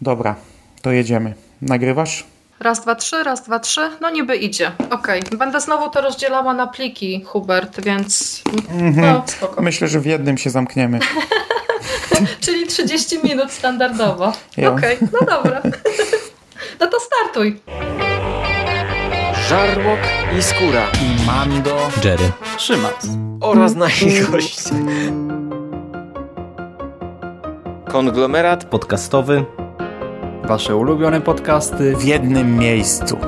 Dobra, to jedziemy. Nagrywasz? Raz, dwa, trzy, raz, dwa, trzy. No niby idzie. Okej. Będę znowu to rozdzielała na pliki, Hubert, więc no spoko. Myślę, że w jednym się zamkniemy. Czyli 30 minut standardowo. Jo. Okej, no dobra. No to startuj. Żarłok i Skóra I Mando. Jerry. Szymas. oraz nasi goście. Konglomerat Podcastowy. Wasze ulubione podcasty. W jednym miejscu.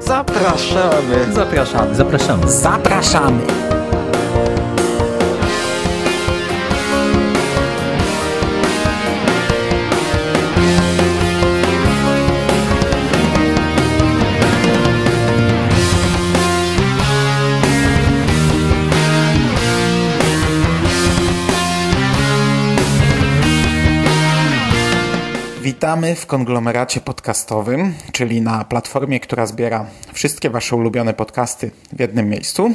zapraszamy. Zapraszamy. Zapraszamy. Zapraszamy! Witamy w konglomeracie podcastowym, czyli na platformie, która zbiera wszystkie Wasze ulubione podcasty w jednym miejscu.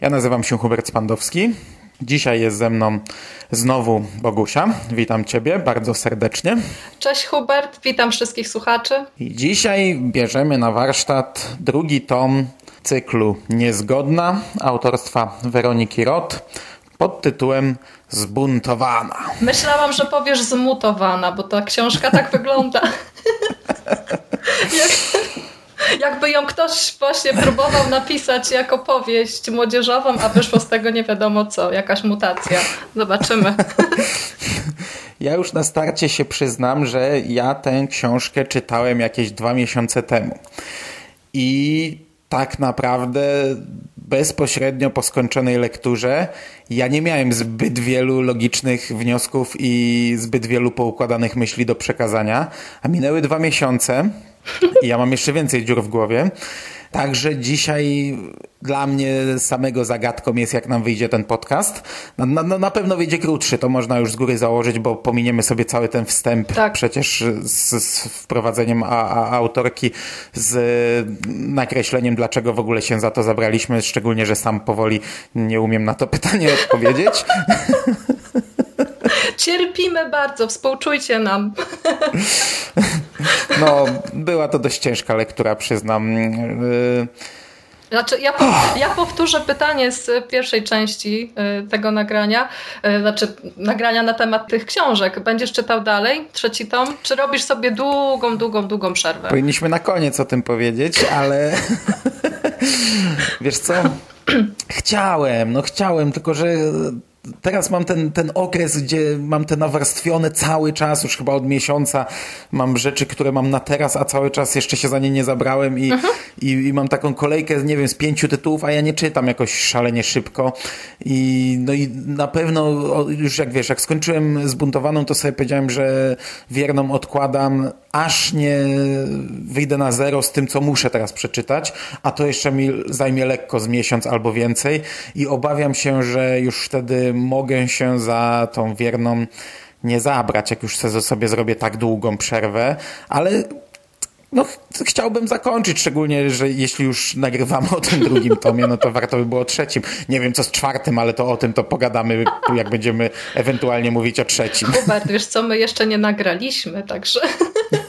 Ja nazywam się Hubert Spandowski. Dzisiaj jest ze mną znowu Bogusia. Witam Ciebie bardzo serdecznie. Cześć Hubert, witam wszystkich słuchaczy. I dzisiaj bierzemy na warsztat drugi tom cyklu Niezgodna autorstwa Weroniki Roth pod tytułem Zbuntowana. Myślałam, że powiesz zmutowana, bo ta książka tak wygląda. Jak, jakby ją ktoś właśnie próbował napisać jako powieść młodzieżową, a wyszło z tego nie wiadomo co, jakaś mutacja. Zobaczymy. Ja już na starcie się przyznam, że ja tę książkę czytałem jakieś dwa miesiące temu. I tak naprawdę bezpośrednio po skończonej lekturze ja nie miałem zbyt wielu logicznych wniosków i zbyt wielu poukładanych myśli do przekazania, a minęły dwa miesiące i ja mam jeszcze więcej dziur w głowie. Także dzisiaj dla mnie samego zagadką jest, jak nam wyjdzie ten podcast. Na, na, na pewno wyjdzie krótszy, to można już z góry założyć, bo pominiemy sobie cały ten wstęp Tak. przecież z, z wprowadzeniem a, a, autorki, z nakreśleniem, dlaczego w ogóle się za to zabraliśmy, szczególnie, że sam powoli nie umiem na to pytanie odpowiedzieć. Cierpimy bardzo, współczujcie nam. No, była to dość ciężka lektura, przyznam. Yy, Znaczy, ja, po, ja powtórzę pytanie z pierwszej części y, tego nagrania, y, znaczy nagrania na temat tych książek. Będziesz czytał dalej, trzeci tom, czy robisz sobie długą, długą, długą przerwę? Powinniśmy na koniec o tym powiedzieć, ale wiesz co? Chciałem, no chciałem, tylko że teraz mam ten, ten okres, gdzie mam te nawarstwione cały czas, już chyba od miesiąca mam rzeczy, które mam na teraz, a cały czas jeszcze się za nie nie zabrałem i, i, i mam taką kolejkę, nie wiem, z pięciu tytułów, a ja nie czytam jakoś szalenie szybko. I no i na pewno już jak wiesz, jak skończyłem zbuntowaną, to sobie powiedziałem, że wierną odkładam, aż nie wyjdę na zero z tym, co muszę teraz przeczytać, a to jeszcze mi zajmie lekko z miesiąc albo więcej i obawiam się, że już wtedy mogę się za tą wierną nie zabrać, jak już sobie zrobię tak długą przerwę, ale no, ch- chciałbym zakończyć, szczególnie, że jeśli już nagrywamy o tym drugim tomie, no to warto by było o trzecim. Nie wiem, co z czwartym, ale to o tym to pogadamy, jak będziemy ewentualnie mówić o trzecim. Hubert, wiesz co, my jeszcze nie nagraliśmy, także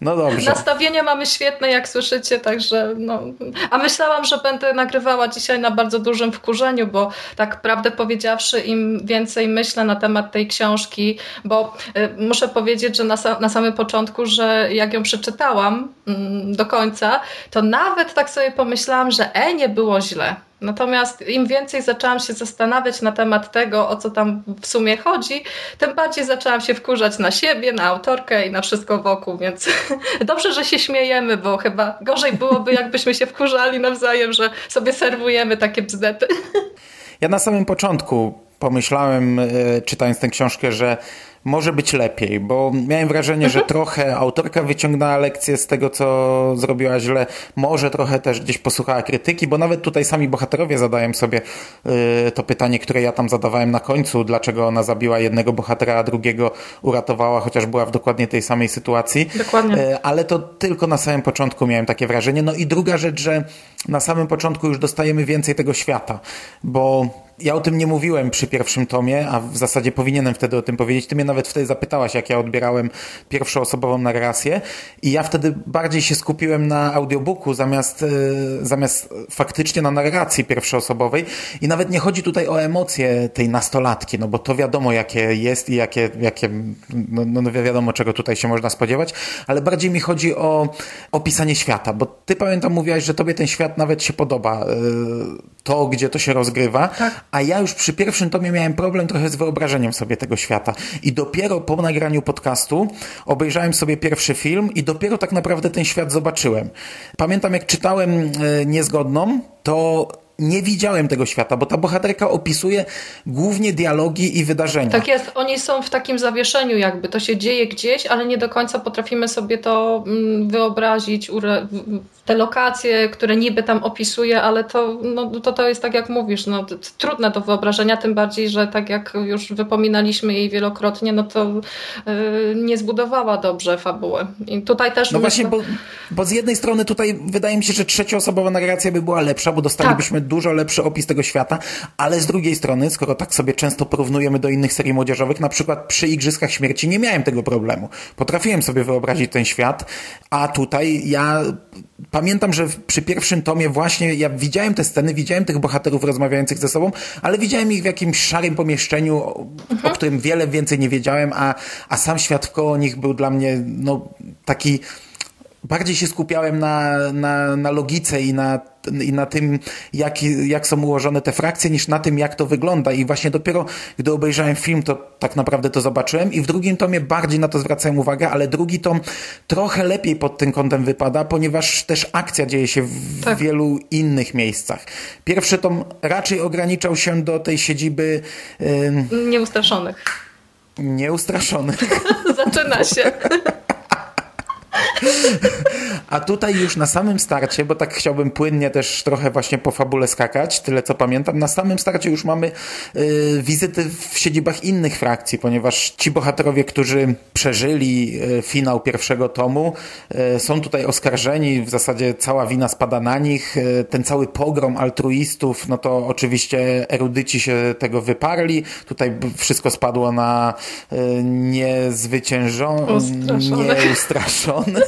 No dobrze. nastawienie mamy świetne, jak słyszycie, także no. A myślałam, że będę nagrywała dzisiaj na bardzo dużym wkurzeniu, bo tak prawdę powiedziawszy, im więcej myślę na temat tej książki, bo y, muszę powiedzieć, że na, sa- na samym początku, że jak ją przeczytałam mm, do końca, to nawet tak sobie pomyślałam, że e, nie było źle. Natomiast im więcej zaczęłam się zastanawiać na temat tego, o co tam w sumie chodzi, tym bardziej zaczęłam się wkurzać na siebie, na autorkę i na wszystko wokół, więc dobrze, że się śmiejemy, bo chyba gorzej byłoby, jakbyśmy się wkurzali nawzajem, że sobie serwujemy takie bzdety. Ja na samym początku pomyślałem, e, czytając tę książkę, że może być lepiej, bo miałem wrażenie, że trochę autorka wyciągnęła lekcję z tego, co zrobiła źle, może trochę też gdzieś posłuchała krytyki, bo nawet tutaj sami bohaterowie zadają sobie y, to pytanie, które ja tam zadawałem na końcu, dlaczego ona zabiła jednego bohatera, a drugiego uratowała, chociaż była w dokładnie tej samej sytuacji. Dokładnie. E, ale to tylko na samym początku miałem takie wrażenie. No i druga rzecz, że na samym początku już dostajemy więcej tego świata, bo ja o tym nie mówiłem przy pierwszym tomie, a w zasadzie powinienem wtedy o tym powiedzieć. Ty mnie nawet nawet wtedy zapytałaś, jak ja odbierałem pierwszoosobową narrację i ja wtedy bardziej się skupiłem na audiobooku zamiast, e, zamiast faktycznie na narracji pierwszoosobowej. I nawet nie chodzi tutaj o emocje tej nastolatki, no bo to wiadomo jakie jest i jakie, jakie no, no wiadomo czego tutaj się można spodziewać, ale bardziej mi chodzi o opisanie świata, bo ty pamiętam mówiłaś, że tobie ten świat nawet się podoba, e, to gdzie to się rozgrywa, Tak. a ja już przy pierwszym tomie miałem problem trochę z wyobrażeniem sobie tego świata i dopiero po nagraniu podcastu obejrzałem sobie pierwszy film i dopiero tak naprawdę ten świat zobaczyłem. Pamiętam jak czytałem e, Niezgodną, to nie widziałem tego świata, bo ta bohaterka opisuje głównie dialogi i wydarzenia. Tak jest, oni są w takim zawieszeniu jakby, to się dzieje gdzieś, ale nie do końca potrafimy sobie to mm, wyobrazić, te lokacje, które niby tam opisuje, ale to, no, to, to jest tak jak mówisz, no, trudne do wyobrażenia, tym bardziej, że tak jak już wypominaliśmy jej wielokrotnie, no to yy, nie zbudowała dobrze fabuły. I tutaj też No myślę- właśnie, bo, bo z jednej strony tutaj wydaje mi się, że trzecioosobowa narracja by była lepsza, bo dostalibyśmy dużo lepszy opis tego świata, ale z drugiej strony, skoro tak sobie często porównujemy do innych serii młodzieżowych, na przykład przy Igrzyskach Śmierci nie miałem tego problemu. Potrafiłem sobie wyobrazić ten świat, a tutaj ja pamiętam, że przy pierwszym tomie właśnie ja widziałem te sceny, widziałem tych bohaterów rozmawiających ze sobą, ale widziałem ich w jakimś szarym pomieszczeniu, o, o którym wiele więcej nie wiedziałem, a, a sam świat koło nich był dla mnie no, taki bardziej się skupiałem na, na, na logice i na, i na tym, jak, jak są ułożone te frakcje, niż na tym, jak to wygląda. I właśnie dopiero, gdy obejrzałem film, to tak naprawdę to zobaczyłem. I w drugim tomie bardziej na to zwracałem uwagę, ale drugi tom trochę lepiej pod tym kątem wypada, ponieważ też akcja dzieje się w Tak. wielu innych miejscach. Pierwszy tom raczej ograniczał się do tej siedziby ym, Nieustraszonych. nieustraszonych. Zaczyna się. A tutaj już na samym starcie, bo tak chciałbym płynnie też trochę właśnie po fabule skakać, tyle co pamiętam, na samym starcie już mamy y, wizyty w siedzibach innych frakcji, ponieważ ci bohaterowie, którzy przeżyli y, finał pierwszego tomu, y, są tutaj oskarżeni, w zasadzie cała wina spada na nich, y, ten cały pogrom altruistów, no to oczywiście erudyci się tego wyparli, tutaj wszystko spadło na y, niezwyciężony, Ustraszonych.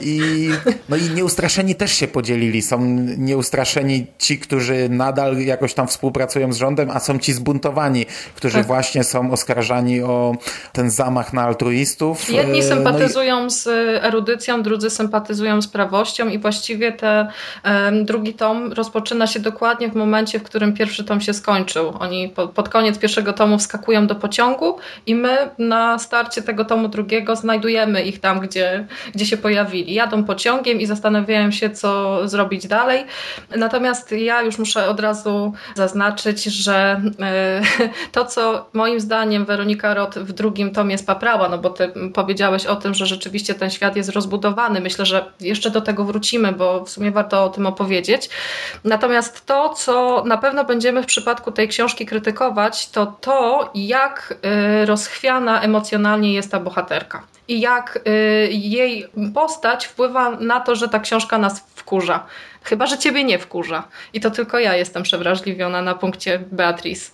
I, no i nieustraszeni też się podzielili. Są nieustraszeni ci, którzy nadal jakoś tam współpracują z rządem, a są ci zbuntowani, którzy Tak. właśnie są oskarżani o ten zamach na altruistów. Jedni E, sympatyzują z erudycją, drudzy sympatyzują z prawością i właściwie te, em, drugi tom rozpoczyna się dokładnie w momencie, w którym pierwszy tom się skończył. Oni po, pod koniec pierwszego tomu wskakują do pociągu i my na starcie tego tomu drugiego znajdujemy ich tam, gdzie, gdzie się pojawili. Jadą pociągiem i zastanawiają się, co zrobić dalej. Natomiast ja już muszę od razu zaznaczyć, że e, to, co moim zdaniem Weronika Roth w drugim tomie spaprała, no bo ty powiedziałeś o tym, że rzeczywiście ten świat jest rozbudowany. Myślę, że jeszcze do tego wrócimy, bo w sumie warto o tym opowiedzieć. Natomiast to, co na pewno będziemy w przypadku tej książki krytykować, to to, jak y, rozchwiana emocjonalnie jest ta bohaterka. I jak y, jej postać wpływa na to, że ta książka nas wkurza. Chyba, że ciebie nie wkurza. I to tylko ja jestem przewrażliwiona na punkcie Beatrice.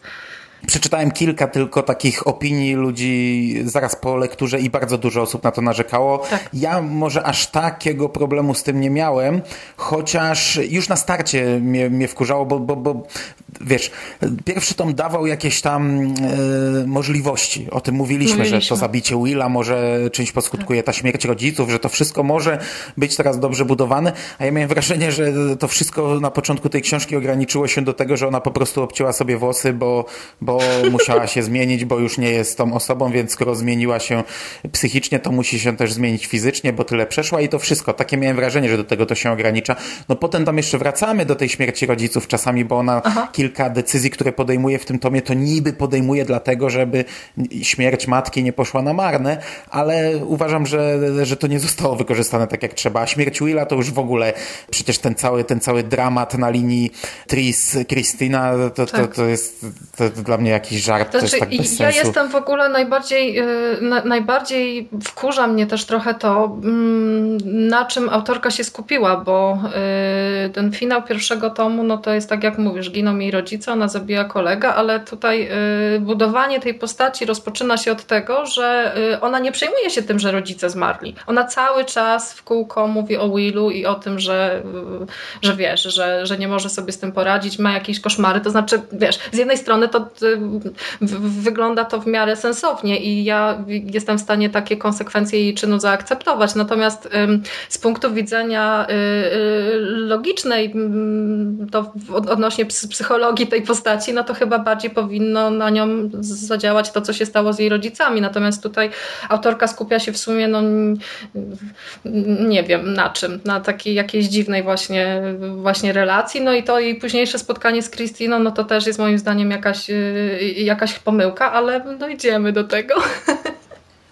Przeczytałem kilka tylko takich opinii ludzi zaraz po lekturze i bardzo dużo osób na to narzekało. Tak. Ja może aż takiego problemu z tym nie miałem, chociaż już na starcie mnie, mnie wkurzało, bo, bo, bo wiesz, pierwszy tom dawał jakieś tam e, możliwości. O tym mówiliśmy, że Mówiliśmy. to zabicie Willa może czymś poskutkuje ta śmierć rodziców, że to wszystko może być teraz dobrze budowane, a ja miałem wrażenie, że to wszystko na początku tej książki ograniczyło się do tego, że ona po prostu obcięła sobie włosy, bo, bo musiała się zmienić, bo już nie jest tą osobą, więc skoro zmieniła się psychicznie, to musi się też zmienić fizycznie, bo tyle przeszła i to wszystko. Takie miałem wrażenie, że do tego to się ogranicza. No potem tam jeszcze wracamy do tej śmierci rodziców czasami, bo ona kilka decyzji, które podejmuje w tym tomie, to niby podejmuje dlatego, żeby śmierć matki nie poszła na marne, ale uważam, że, że to nie zostało wykorzystane tak jak trzeba. A śmierć Willa to już w ogóle przecież ten cały, ten cały dramat na linii Tris, Christina, to, to, Tak. to jest to dla mnie jakiś żart, to, to znaczy, tak bez Ja sensu. jestem w ogóle najbardziej, y, na, najbardziej wkurza mnie też trochę to, mm, na czym autorka się skupiła, bo y, ten finał pierwszego tomu, no to jest tak jak mówisz, giną jej rodzice, ona zabija kolega, ale tutaj y, budowanie tej postaci rozpoczyna się od tego, że y, ona nie przejmuje się tym, że rodzice zmarli. Ona cały czas w kółko mówi o Willu i o tym, że, y, że wiesz, że, że nie może sobie z tym poradzić, ma jakieś koszmary, to znaczy, wiesz, z jednej strony to wygląda to w miarę sensownie i ja jestem w stanie takie konsekwencje jej czynu zaakceptować, natomiast z punktu widzenia logicznej, mm, to odnośnie ps- psychologii tej postaci, no to chyba bardziej powinno na nią zadziałać to, co się stało z jej rodzicami, natomiast tutaj autorka skupia się w sumie, no nie wiem na czym, na takiej jakiejś dziwnej właśnie, właśnie relacji, no i to jej późniejsze spotkanie z Christiną, no to też jest moim zdaniem jakaś, y, jakaś pomyłka, ale dojdziemy do tego.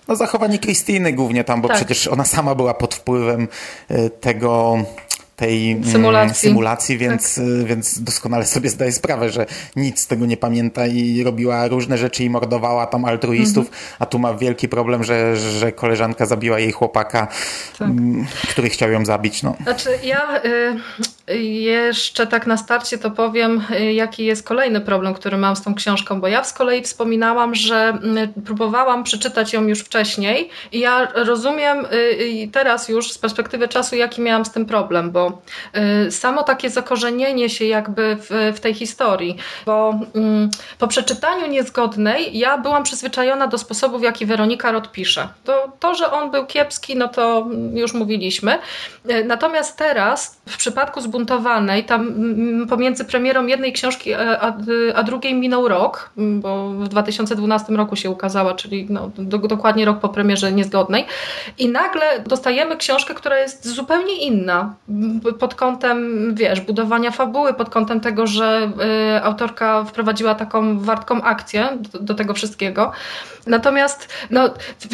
No zachowanie Krystyny głównie tam, bo Tak. przecież ona sama była pod wpływem y, tego tej mm, Symulacji. symulacji więc, y, więc doskonale sobie zdaje sprawę, że nic z tego nie pamięta i robiła różne rzeczy i mordowała tam altruistów, a tu ma wielki problem, że, że koleżanka zabiła jej chłopaka, mm, który chciał ją zabić. No. Znaczy ja y, jeszcze tak na starcie to powiem, y, jaki jest kolejny problem, który mam z tą książką, bo ja z kolei wspominałam, że y, próbowałam przeczytać ją już wcześniej i ja rozumiem y, i teraz już z perspektywy czasu, jaki miałam z tym problem, bo y, samo takie zakorzenienie się jakby w, w tej historii, bo mm, po przeczytaniu niezgodnej ja byłam przyzwyczajona do sposobu, w jaki Weronika Rod pisze. To, to, że on był kiepski, no to już mówiliśmy. Natomiast teraz, w przypadku Zbuntowanej, tam pomiędzy premierą jednej książki e, a, a drugiej minął rok, bo w 2012 roku się ukazała, czyli no, do, dokładnie rok po premierze Niezgodnej. I nagle dostajemy książkę, która jest zupełnie inna pod kątem, wiesz, budowania fabuły, pod kątem tego, że y, autorka wprowadziła taką wartką akcję do, do tego wszystkiego. Natomiast no,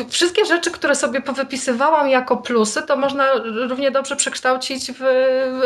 wszystkie rzeczy, które sobie powypisywałam jako plusy, to można równie dobrze przekształcić w,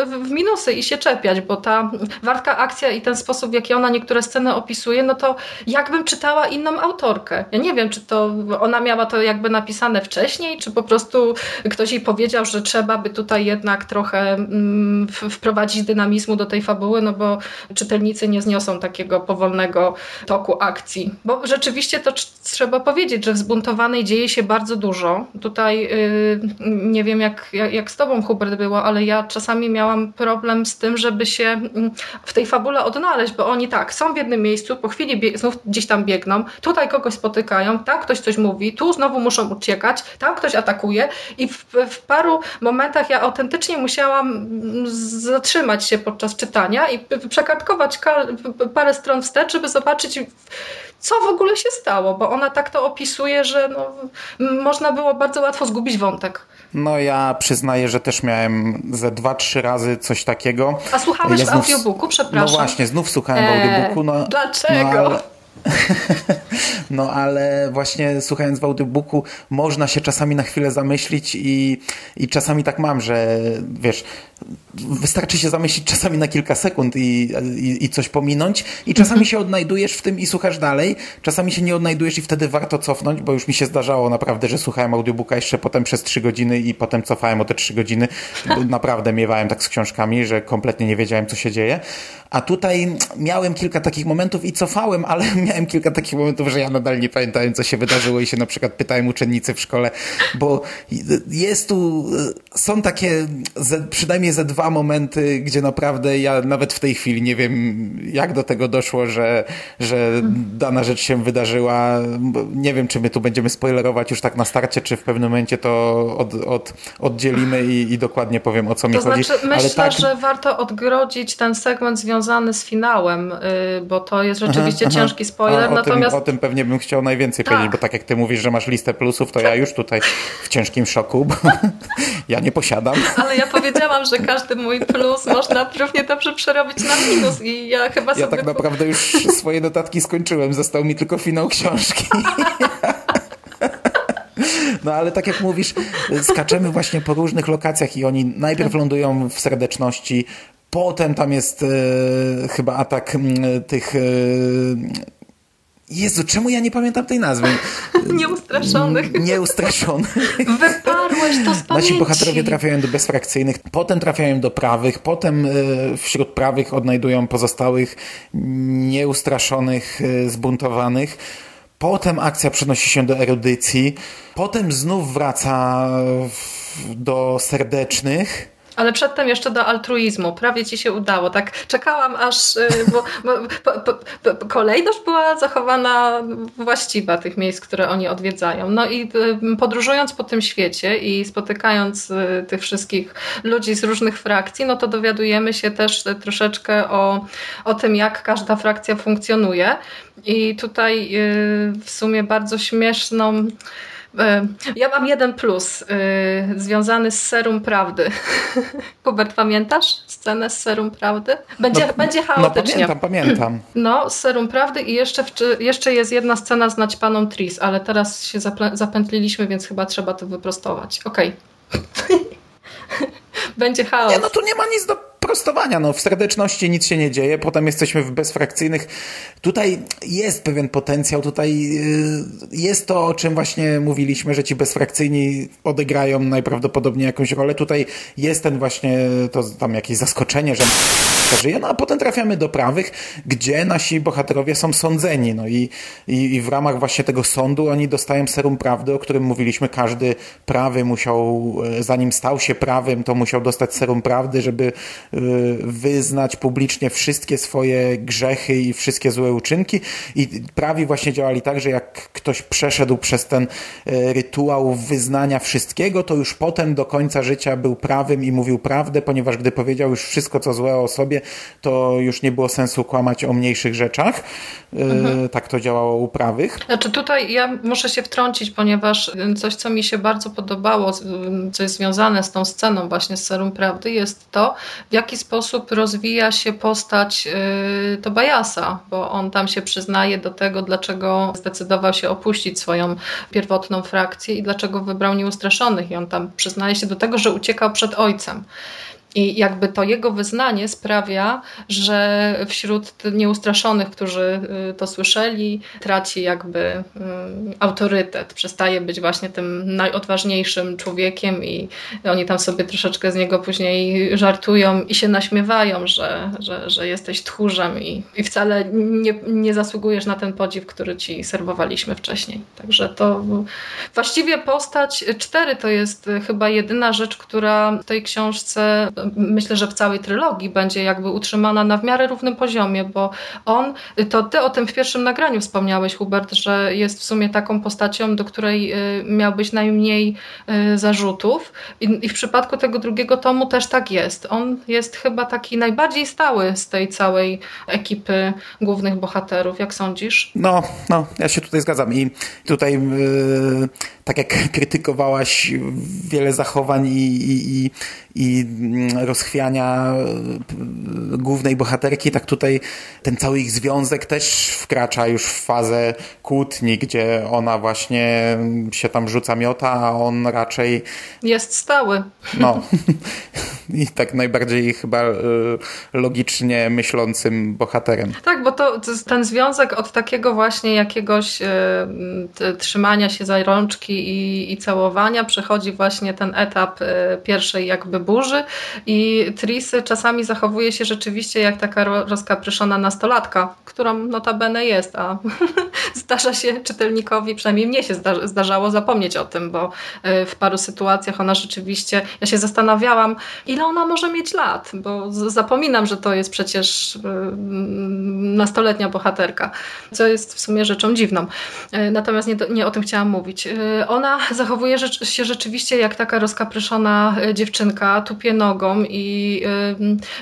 w, w minusy i się czepiać, bo ta wartka akcja i ten sposób, w jaki ona niektóre sceny opisuje, no to jakbym czytała inną autorkę. Ja nie wiem, czy to ona miała to jakby napisane wcześniej, czy po prostu ktoś jej powiedział, że trzeba by tutaj jednak trochę mm, wprowadzić dynamizmu do tej fabuły, no bo czytelnicy nie zniosą takiego powolnego toku akcji. Bo rzeczywiście to tr- trzeba powiedzieć, że w Zbuntowanej dzieje się bardzo dużo. Tutaj yy, nie wiem jak, jak, z tobą Hubert było, ale ja czasami miałam problem z tym, żeby się mm, w tej fabule odnaleźć, bo oni tak, są w jednym miejscu, po chwili znów gdzieś tam biegną, tutaj kogoś spotykają, tam ktoś coś mówi, tu znowu muszą uciekać, tam ktoś atakuje i w, w paru momentach ja autentycznie musiałam mm, zatrzymać się podczas czytania i przekartkować parę stron wstecz, żeby zobaczyć co w ogóle się stało, bo ona tak to opisuje, że no, można było bardzo łatwo zgubić wątek. no ja przyznaję, że też miałem ze dwa, trzy razy coś takiego. A słuchałeś Ja w znów- audiobooku? Przepraszam. No właśnie, znów słuchałem w Eee, audiobooku. No, dlaczego? No ale, no ale właśnie słuchając w audiobooku można się czasami na chwilę zamyślić i, i czasami tak mam, że wiesz, wystarczy się zamyślić czasami na kilka sekund i, i, i coś pominąć i czasami się odnajdujesz w tym i słuchasz dalej, czasami się nie odnajdujesz i wtedy warto cofnąć, bo już mi się zdarzało naprawdę, że słuchałem audiobooka jeszcze potem przez trzy godziny i potem cofałem o te trzy godziny, naprawdę miewałem tak z książkami, że kompletnie nie wiedziałem, co się dzieje. A tutaj miałem kilka takich momentów i cofałem, ale miałem kilka takich momentów, że ja nadal nie pamiętałem, co się wydarzyło i się na przykład pytałem uczennicy w szkole, bo jest tu, są takie ze, przynajmniej ze dwa momenty, gdzie naprawdę ja nawet w tej chwili nie wiem, jak do tego doszło, że, że dana rzecz się wydarzyła. Nie wiem, czy my tu będziemy spoilerować już tak na starcie, czy w pewnym momencie to od, od, oddzielimy i, i dokładnie powiem, o co mi To chodzi. znaczy, Ale myślę, tak, że warto odgrodzić ten segment związany z finałem, y, bo to jest rzeczywiście Aha, ciężki spoiler. O, natomiast o tym pewnie bym chciał najwięcej Tak. powiedzieć, bo tak jak ty mówisz, że masz listę plusów, to ja już tutaj w ciężkim szoku, bo ja nie posiadam. Ale ja powiedziałam, że każdy mój plus można równie dobrze przerobić na minus i ja chyba Ja sobie... tak naprawdę już swoje notatki skończyłem, został mi tylko finał książki. No ale tak jak mówisz, skaczemy właśnie po różnych lokacjach i oni najpierw lądują w serdeczności, potem tam jest e, chyba atak m, tych e, Jezu, czemu ja nie pamiętam tej nazwy? Nieustraszonych. Nieustraszonych. Wyparłeś to z pamięci. Nasi bohaterowie trafiają do bezfrakcyjnych, potem trafiają do prawych, potem e, wśród prawych odnajdują pozostałych nieustraszonych, e, zbuntowanych. Potem akcja przenosi się do erudycji, potem znów wraca do serdecznych. Ale przedtem jeszcze do altruizmu. Prawie ci się udało. Tak czekałam aż, y, bo, bo, po, kolejność była zachowana właściwa tych miejsc, które oni odwiedzają. No i y, podróżując po tym świecie i spotykając y, tych wszystkich ludzi z różnych frakcji, no to dowiadujemy się też troszeczkę o, o tym, jak każda frakcja funkcjonuje. I tutaj w sumie bardzo śmieszną Ja mam jeden plus y, związany z serum prawdy. Hubert, pamiętasz scenę z serum prawdy? Będzie, będzie No chaotycznie. pamiętam, pamiętam. No, z serum prawdy i jeszcze, w, jeszcze jest jedna scena z naćpaną Tris, ale teraz się zapętliliśmy, więc chyba trzeba to wyprostować. Okej. Będzie chaos. Nie, no tu nie ma nic do prostowania. No, w serdeczności nic się nie dzieje, potem jesteśmy w bezfrakcyjnych. Tutaj jest pewien potencjał, tutaj yy, jest to, o czym właśnie mówiliśmy, że ci bezfrakcyjni odegrają najprawdopodobniej jakąś rolę. Tutaj jest ten właśnie, to tam jakieś zaskoczenie, że żyje, no a potem trafiamy do prawych, gdzie nasi bohaterowie są sądzeni, no i, i, i w ramach właśnie tego sądu oni dostają serum prawdy, o którym mówiliśmy, każdy prawy musiał, e, zanim stał się prawym, to musiał dostać serum prawdy, żeby wyznać publicznie wszystkie swoje grzechy i wszystkie złe uczynki i prawi właśnie działali tak, że jak ktoś przeszedł przez ten e, rytuał wyznania wszystkiego, to już potem do końca życia był prawym i mówił prawdę, ponieważ gdy powiedział już wszystko, co złe o sobie, to już nie było sensu kłamać o mniejszych rzeczach. E, Tak to działało u prawych. Znaczy tutaj ja muszę się wtrącić, ponieważ y, coś, co mi się bardzo podobało, y, co jest związane z tą sceną właśnie z Serum Prawdy, jest to, w jaki sposób rozwija się postać y, Tobiasa, bo on tam się przyznaje do tego, dlaczego zdecydował się opuścić swoją pierwotną frakcję i dlaczego wybrał nieustraszonych. I on tam przyznaje się do tego, że uciekał przed ojcem. I jakby to jego wyznanie sprawia, że wśród nieustraszonych, którzy y, to słyszeli, traci jakby y, autorytet, przestaje być właśnie tym najodważniejszym człowiekiem i oni tam sobie troszeczkę z niego później żartują i się naśmiewają, że, że, że jesteś tchórzem i, i wcale nie, nie zasługujesz na ten podziw, który ci serwowaliśmy wcześniej. Także to właściwie postać cztery to jest chyba jedyna rzecz, która w tej książce myślę, że w całej trylogii będzie jakby utrzymana na w miarę równym poziomie, bo on, to ty o tym w pierwszym nagraniu wspomniałeś, Hubert, że jest w sumie taką postacią, do której y, miałbyś najmniej y, zarzutów I, w przypadku tego drugiego tomu też tak jest. On jest chyba taki najbardziej stały z tej całej ekipy głównych bohaterów. Jak sądzisz? No, no, ja się tutaj zgadzam i tutaj yy, tak jak krytykowałaś wiele zachowań i, i, i, i rozchwiania yy, głównej bohaterki, tak tutaj ten cały ich związek też wkracza już w fazę kłótni, gdzie ona właśnie się tam rzuca miota, a on raczej Jest stały. no i tak najbardziej chyba yy, logicznie myślącym bohaterem. Tak, bo to, ten związek od takiego właśnie jakiegoś e, trzymania się za rączki i, i całowania przechodzi właśnie ten etap e, pierwszej jakby burzy i Tris czasami zachowuje się rzeczywiście jak taka ro- rozkapryszona nastolatka, którą notabene jest, a zdarza się czytelnikowi, przynajmniej mnie się zda- zdarzało zapomnieć o tym, bo e, w paru sytuacjach ona rzeczywiście, ja się zastanawiałam, ile ona może mieć lat, bo zapominam, że to jest przecież e, nastoletnia bohaterka, co jest w sumie rzeczą dziwną. E, Natomiast nie, nie o tym chciałam mówić. Ona zachowuje się rzeczywiście jak taka rozkapryszona dziewczynka, tupie nogą i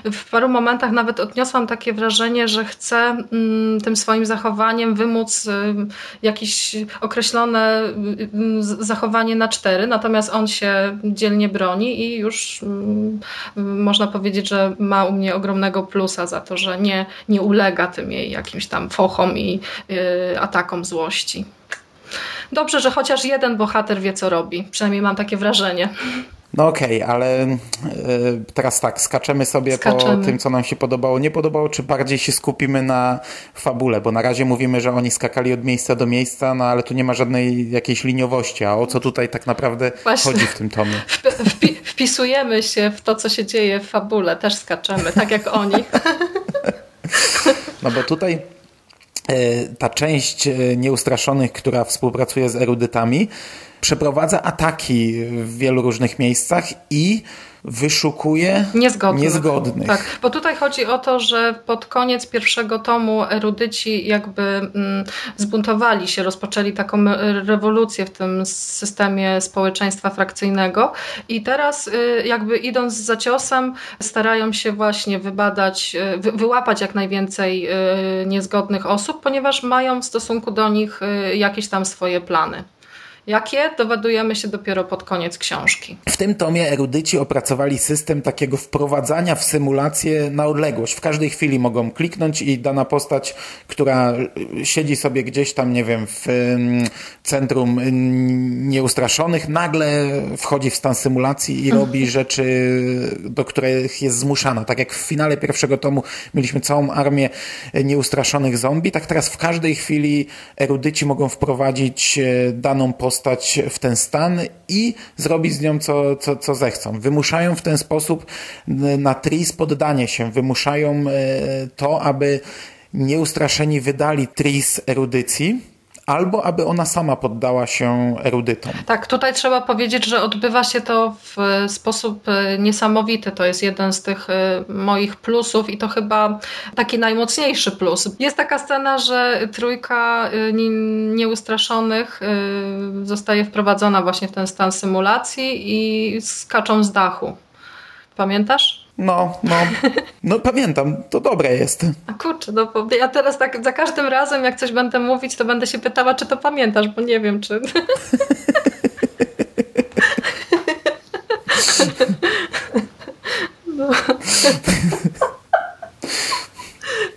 e, w paru momentach nawet odniosłam takie wrażenie, że chce mm, tym swoim zachowaniem wymóc e, jakieś określone z- zachowanie na cztery, natomiast on się dzielnie broni i już mm, można powiedzieć, że ma u mnie ogromnego plusa za to, że nie, nie ulega tym jej jakimś tam fochom i y, atakom złości. Dobrze, że chociaż jeden bohater wie, co robi. Przynajmniej mam takie wrażenie. No okej, okay, ale y, teraz tak, skaczemy sobie skaczemy. po tym, co nam się podobało, nie podobało, czy bardziej się skupimy na fabule, bo na razie mówimy, że oni skakali od miejsca do miejsca, no ale tu nie ma żadnej jakiejś liniowości, a o co tutaj tak naprawdę Właśnie. chodzi w tym tomie? Wpi wpisujemy się w to, co się dzieje w fabule, też skaczemy, tak jak oni. No bo tutaj e, ta część e, nieustraszonych, która współpracuje z erudytami, przeprowadza ataki w wielu różnych miejscach i wyszukuje niezgodnych. niezgodnych. Tak, bo tutaj chodzi o to, że pod koniec pierwszego tomu erudyci jakby mm, zbuntowali się, rozpoczęli taką rewolucję w tym systemie społeczeństwa frakcyjnego i teraz y, jakby idąc za ciosem starają się właśnie wybadać, y, wy, wyłapać jak najwięcej y, niezgodnych osób, ponieważ mają w stosunku do nich jakieś tam swoje plany. Jakie? Dowiadujemy się dopiero pod koniec książki. W tym tomie erudyci opracowali system takiego wprowadzania w symulację na odległość. W każdej chwili mogą kliknąć i dana postać, która siedzi sobie gdzieś tam, nie wiem, w centrum nieustraszonych, nagle wchodzi w stan symulacji i robi rzeczy, do których jest zmuszana. Tak jak w finale pierwszego tomu mieliśmy całą armię nieustraszonych zombie, tak teraz w każdej chwili erudyci mogą wprowadzić e, daną postać postać w ten stan i zrobić z nią co, co, co zechcą. Wymuszają w ten sposób na Tris poddanie się, wymuszają e, to, aby nieustraszeni wydali Tris erudycji, albo aby ona sama poddała się erudytom. Tak, tutaj trzeba powiedzieć, że odbywa się to w sposób e, niesamowity. To jest jeden z tych e, moich plusów i to chyba taki najmocniejszy plus. Jest taka scena, że trójka e, nieustraszonych zostaje wprowadzona właśnie w ten stan symulacji i skaczą z dachu. Pamiętasz? No, no, no pamiętam, to dobre jest. A kurczę, no bo ja teraz tak za każdym razem, jak coś będę mówić, to będę się pytała, czy to pamiętasz, bo nie wiem, czy... No.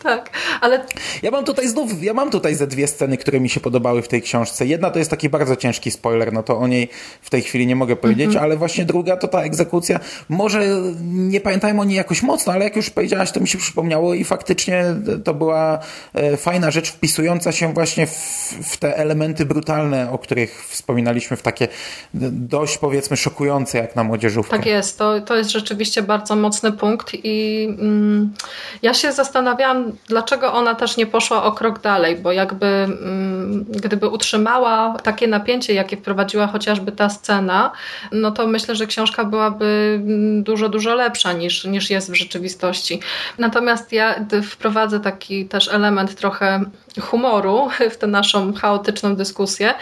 tak, ale... Ja mam tutaj znów, ja mam tutaj ze dwie sceny, które mi się podobały w tej książce. Jedna to jest taki bardzo ciężki spoiler, no to o niej w tej chwili nie mogę powiedzieć, mm -hmm. ale właśnie druga to ta egzekucja. Może nie pamiętajmy o niej jakoś mocno, ale jak już powiedziałaś, to mi się przypomniało i faktycznie to była e, fajna rzecz wpisująca się właśnie w, w te elementy brutalne, o których wspominaliśmy, w takie dość powiedzmy szokujące jak na młodzieżówkę. Tak jest, to, to jest rzeczywiście bardzo mocny punkt i mm, ja się zastanawiałam, dlaczego ona też nie poszła o krok dalej, bo jakby mm, gdyby utrzymała takie napięcie, jakie wprowadziła chociażby ta scena, no to myślę, że książka byłaby mm, dużo, dużo lepsza niż, niż jest w rzeczywistości. Natomiast ja wprowadzę taki też element trochę humoru w tę naszą chaotyczną dyskusję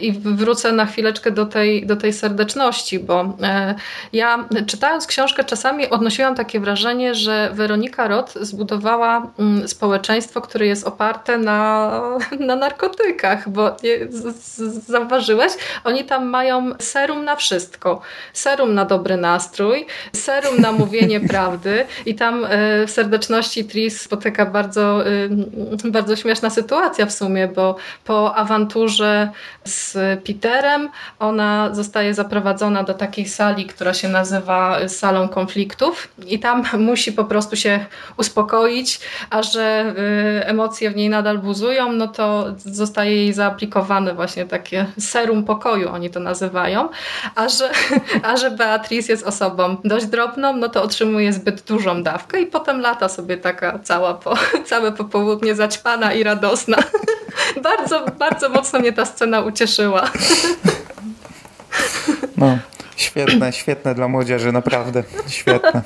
i wrócę na chwileczkę do tej, do tej serdeczności, bo e, ja czytając książkę czasami odnosiłam takie wrażenie, że Weronika Roth zbudowała mm, społeczeństwo, które jest oparte na, na narkotykach, bo zauważyłeś, oni tam mają serum na wszystko. Serum na dobry nastrój, serum na mówienie prawdy i tam e, w serdeczności Tris spotyka bardzo, bardzo śmieszna sytuacja w sumie, bo po awanturze z Peterem ona zostaje zaprowadzona do takiej sali, która się nazywa salą konfliktów i tam musi po prostu się uspokoić, a że y, emocje w niej nadal buzują, no to zostaje jej zaaplikowane właśnie takie serum pokoju, oni to nazywają, a że, a że Beatrice jest osobą dość drobną, no to otrzymuje zbyt dużą dawkę i potem lata sobie taka cała po, całe popołudnie zaćpana i radosna bardzo, bardzo mocno mnie ta scena ucieszyła. No, świetne, świetne dla młodzieży, naprawdę, świetne.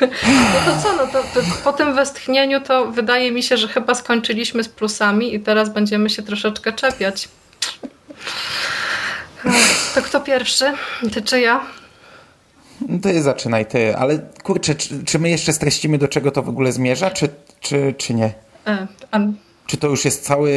No to co, no to, to, po tym westchnieniu to wydaje mi się, że chyba skończyliśmy z plusami i teraz będziemy się troszeczkę czepiać. To kto pierwszy? Ty czy ja? Ty zaczynaj, ty. Ale kurczę, czy, czy my jeszcze streścimy, do czego to w ogóle zmierza, czy, czy, czy nie? E, czy to już jest cały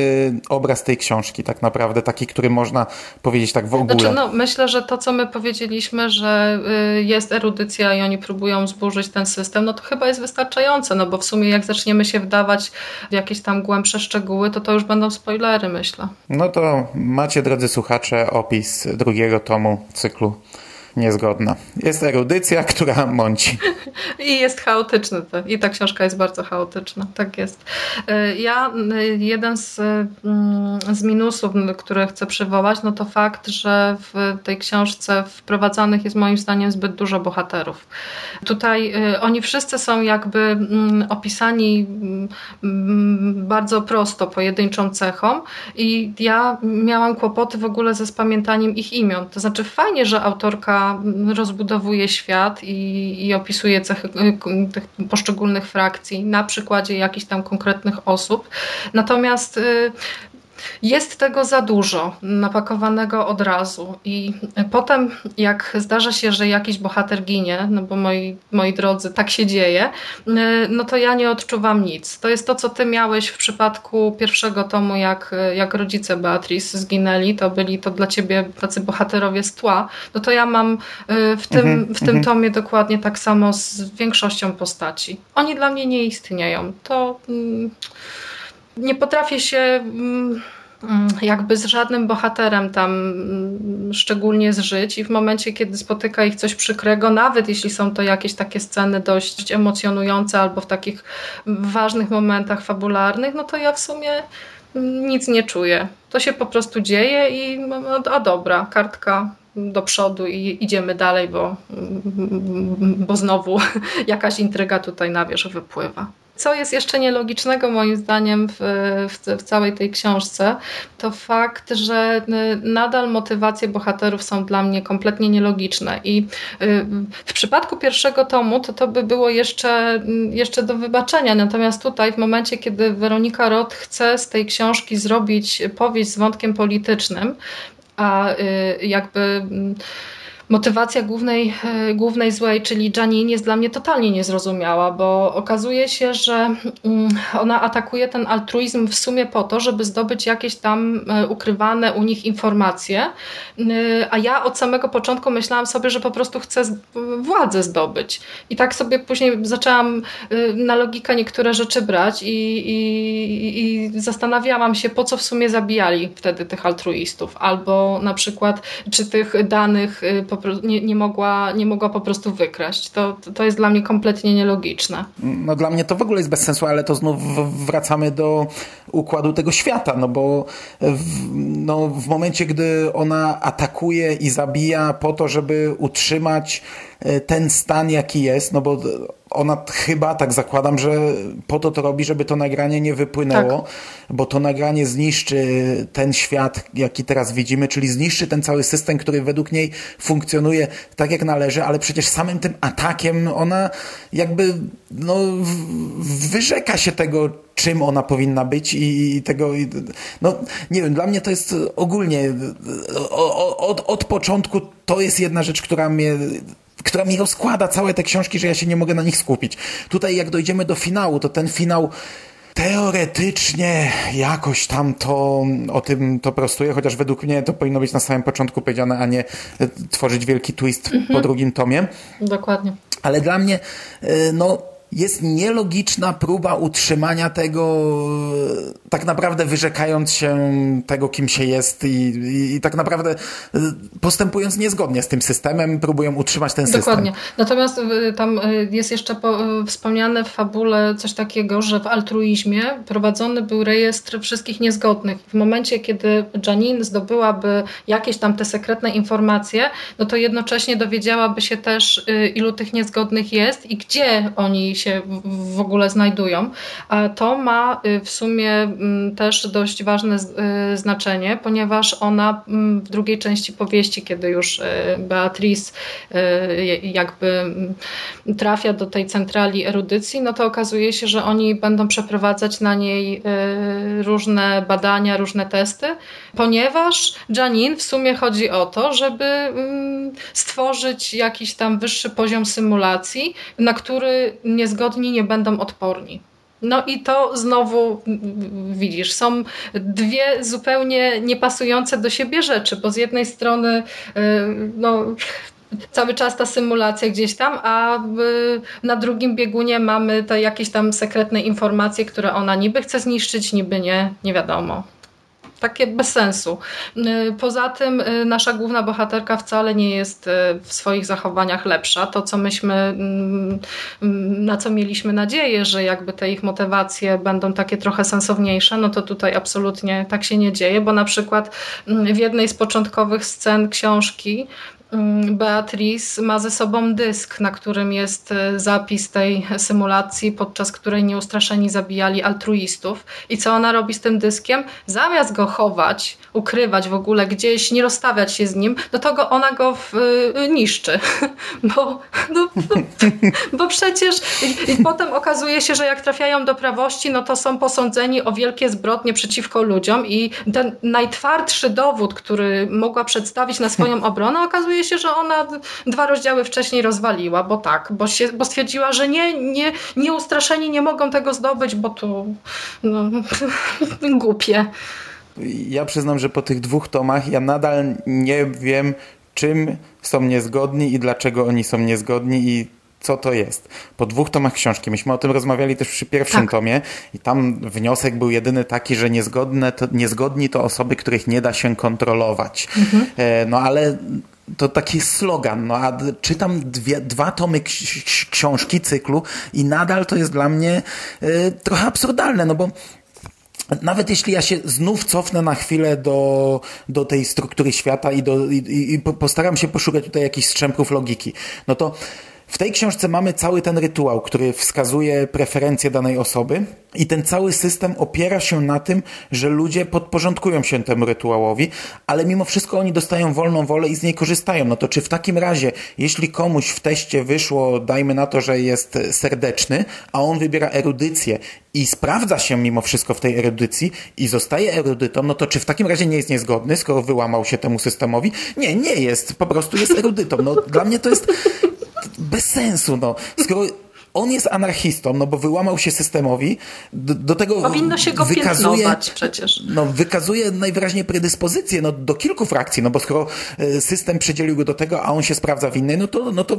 obraz tej książki tak naprawdę, taki, który można powiedzieć tak w ogóle? Znaczy, no, myślę, że to, co my powiedzieliśmy, że y, jest erudycja i oni próbują zburzyć ten system, no to chyba jest wystarczające, no bo w sumie jak zaczniemy się wdawać w jakieś tam głębsze szczegóły, to to już będą spoilery, myślę. No to macie, drodzy słuchacze, opis drugiego tomu cyklu niezgodna. Jest erudycja, która mąci. I jest chaotyczny. I ta książka jest bardzo chaotyczna. Tak jest. E, ja, jeden z, mm, z minusów, które chcę przywołać, no to fakt, że w tej książce wprowadzanych jest moim zdaniem zbyt dużo bohaterów. Tutaj e, oni wszyscy są jakby mm, opisani mm, bardzo prosto, pojedynczą cechą i ja miałam kłopoty w ogóle ze spamiętaniem ich imion. To znaczy fajnie, że autorka rozbudowuje świat i, i opisuje cechy tych poszczególnych frakcji na przykładzie jakichś tam konkretnych osób. Natomiast y, jest tego za dużo napakowanego od razu i potem jak zdarza się, że jakiś bohater ginie, no bo moi, moi drodzy, tak się dzieje, no to ja nie odczuwam nic. To jest to, co ty miałeś w przypadku pierwszego tomu, jak, jak rodzice Beatrice zginęli, to byli to dla ciebie tacy bohaterowie z tła, no to ja mam y, w tym, mhm, w tym mhm. tomie dokładnie tak samo z większością postaci. Oni dla mnie nie istnieją. To... Mm, nie potrafię się mm, mm, jakby z żadnym bohaterem tam mm, szczególnie zżyć i w momencie, kiedy spotyka ich coś przykrego, nawet jeśli są to jakieś takie sceny dość emocjonujące albo w takich ważnych momentach fabularnych, no to ja w sumie nic nie czuję. To się po prostu dzieje i a dobra, kartka do przodu i idziemy dalej, bo, bo znowu jakaś intryga tutaj na wierzch wypływa. Co jest jeszcze nielogicznego moim zdaniem w, w, w, całej tej książce, to fakt, że y, nadal motywacje bohaterów są dla mnie kompletnie nielogiczne. I y, w przypadku pierwszego tomu to to by było jeszcze, jeszcze do wybaczenia. Natomiast tutaj, w momencie, kiedy Weronika Roth chce z tej książki zrobić powieść z wątkiem politycznym, a y, jakby motywacja głównej, e, głównej złej, czyli Janine, jest dla mnie totalnie niezrozumiała, bo okazuje się, że mm, ona atakuje ten altruizm w sumie po to, żeby zdobyć jakieś tam e, ukrywane u nich informacje, e, a ja od samego początku myślałam sobie, że po prostu chcę władzę zdobyć. I tak sobie później zaczęłam na logikę niektóre rzeczy brać i, i, i zastanawiałam się, po co w sumie zabijali wtedy tych altruistów, albo na przykład, czy tych danych po nie, nie, mogła, nie mogła po prostu wykraść. To, to jest dla mnie kompletnie nielogiczne. No dla mnie to w ogóle jest bez sensu, ale to znów wracamy do układu tego świata, no bo w, no, w momencie, gdy ona atakuje i zabija po to, żeby utrzymać e, ten stan, jaki jest, no bo ona chyba, tak zakładam, że po to to robi, żeby to nagranie nie wypłynęło, tak. bo to nagranie zniszczy ten świat, jaki teraz widzimy, czyli zniszczy ten cały system, który według niej funkcjonuje tak, jak należy, ale przecież samym tym atakiem ona jakby no, wyrzeka się tego, czym ona powinna być i, i tego, i, no nie wiem, dla mnie to jest ogólnie od, od początku to jest jedna rzecz, która mnie która mi rozkłada całe te książki, że ja się nie mogę na nich skupić. Tutaj jak dojdziemy do finału, to ten finał teoretycznie jakoś tam to o tym to prostuje, chociaż według mnie to powinno być na samym początku powiedziane, a nie tworzyć wielki twist mhm. po drugim tomie. Dokładnie. Ale dla mnie, y, no jest nielogiczna próba utrzymania tego, tak naprawdę wyrzekając się tego, kim się jest i, i, i tak naprawdę y, postępując niezgodnie z tym systemem, próbują utrzymać ten system. Dokładnie. Natomiast y, tam y, jest jeszcze po, wspomniane w fabule coś takiego, że w altruizmie prowadzony był rejestr wszystkich niezgodnych. W momencie, kiedy Janine zdobyłaby jakieś tam te sekretne informacje, no to jednocześnie dowiedziałaby się też, ilu tych niezgodnych jest i gdzie oni się w ogóle znajdują. A to ma w sumie też dość ważne y, znaczenie, ponieważ ona mm, w drugiej części powieści, kiedy już y, Beatrice jakby mm, trafia do tej centrali erudycji, no to okazuje się, że oni będą przeprowadzać na niej różne badania, różne testy, ponieważ Janine w sumie chodzi o to, żeby stworzyć jakiś tam wyższy poziom symulacji, na który niezgodni nie będą odporni. No i to znowu widzisz, są dwie zupełnie niepasujące do siebie rzeczy, bo z jednej strony y, no, cały czas ta symulacja gdzieś tam, a na drugim biegunie mamy te jakieś tam sekretne informacje, które ona niby chce zniszczyć, niby nie, nie wiadomo. Takie bez sensu. Y, poza tym y, nasza główna bohaterka wcale nie jest y, w swoich zachowaniach lepsza. To, co myśmy, mm, mm, na co mieliśmy nadzieję, że jakby te ich motywacje będą takie trochę sensowniejsze, no to tutaj absolutnie tak się nie dzieje, bo na przykład mm, w jednej z początkowych scen książki Beatrice ma ze sobą dysk, na którym jest e, zapis tej symulacji, podczas której nieustraszeni zabijali altruistów. I co ona robi z tym dyskiem? Zamiast go chować, ukrywać w ogóle gdzieś, nie rozstawiać się z nim, do tego ona go w, y, niszczy. Bo, no, no, bo przecież i, i potem okazuje się, że jak trafiają do prawości, no to są posądzeni o wielkie zbrodnie przeciwko ludziom i ten najtwardszy dowód, który mogła przedstawić na swoją obronę, okazuje okazuje się, że ona dwa rozdziały wcześniej rozwaliła, bo tak, bo, się, bo stwierdziła, że nie, nie, nieustraszeni nie mogą tego zdobyć, bo tu no, głupie. Ja przyznam, że po tych dwóch tomach ja nadal nie wiem, czym są niezgodni i dlaczego oni są niezgodni i co to jest. Po dwóch tomach książki, myśmy o tym rozmawiali też przy pierwszym tak. tomie i tam wniosek był jedyny taki, że niezgodne to, niezgodni to osoby, których nie da się kontrolować. Mhm. E, no ale to taki slogan, no a czytam dwie, dwa tomy książki, cyklu i nadal to jest dla mnie y, trochę absurdalne, no bo nawet jeśli ja się znów cofnę na chwilę do, do tej struktury świata i, do, i, i postaram się poszukać tutaj jakichś strzępów logiki, no to w tej książce mamy cały ten rytuał, który wskazuje preferencje danej osoby i ten cały system opiera się na tym, że ludzie podporządkują się temu rytuałowi, ale mimo wszystko oni dostają wolną wolę i z niej korzystają. No to czy w takim razie, jeśli komuś w teście wyszło, dajmy na to, że jest serdeczny, a on wybiera erudycję i sprawdza się mimo wszystko w tej erudycji i zostaje erudytą, no to czy w takim razie nie jest niezgodny, skoro wyłamał się temu systemowi? Nie, nie jest. Po prostu jest erudytą. No, dla mnie to jest bez sensu, no. Skoro on jest anarchistą, no bo wyłamał się systemowi, do, do tego Powinno się go wykazuje, przecież. No, wykazuje najwyraźniej predyspozycję no, do kilku frakcji, no bo skoro e, system przydzielił go do tego, a on się sprawdza w innej, no to, no to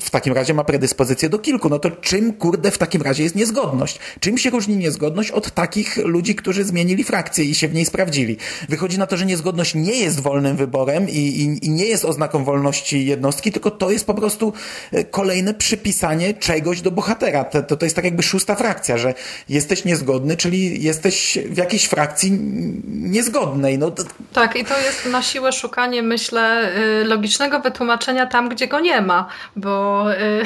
w takim razie ma predyspozycję do kilku. No to czym, kurde, w takim razie jest niezgodność? Czym się różni niezgodność od takich ludzi, którzy zmienili frakcję i się w niej sprawdzili? Wychodzi na to, że niezgodność nie jest wolnym wyborem i, i, i nie jest oznaką wolności jednostki, tylko to jest po prostu e, kolejne przypisanie czegoś do bohatera. To, to, to jest tak jakby szósta frakcja, że jesteś niezgodny, czyli jesteś w jakiejś frakcji niezgodnej. No, to... Tak, i to jest na siłę szukanie, myślę, y, logicznego wytłumaczenia tam, gdzie go nie ma, bo, y,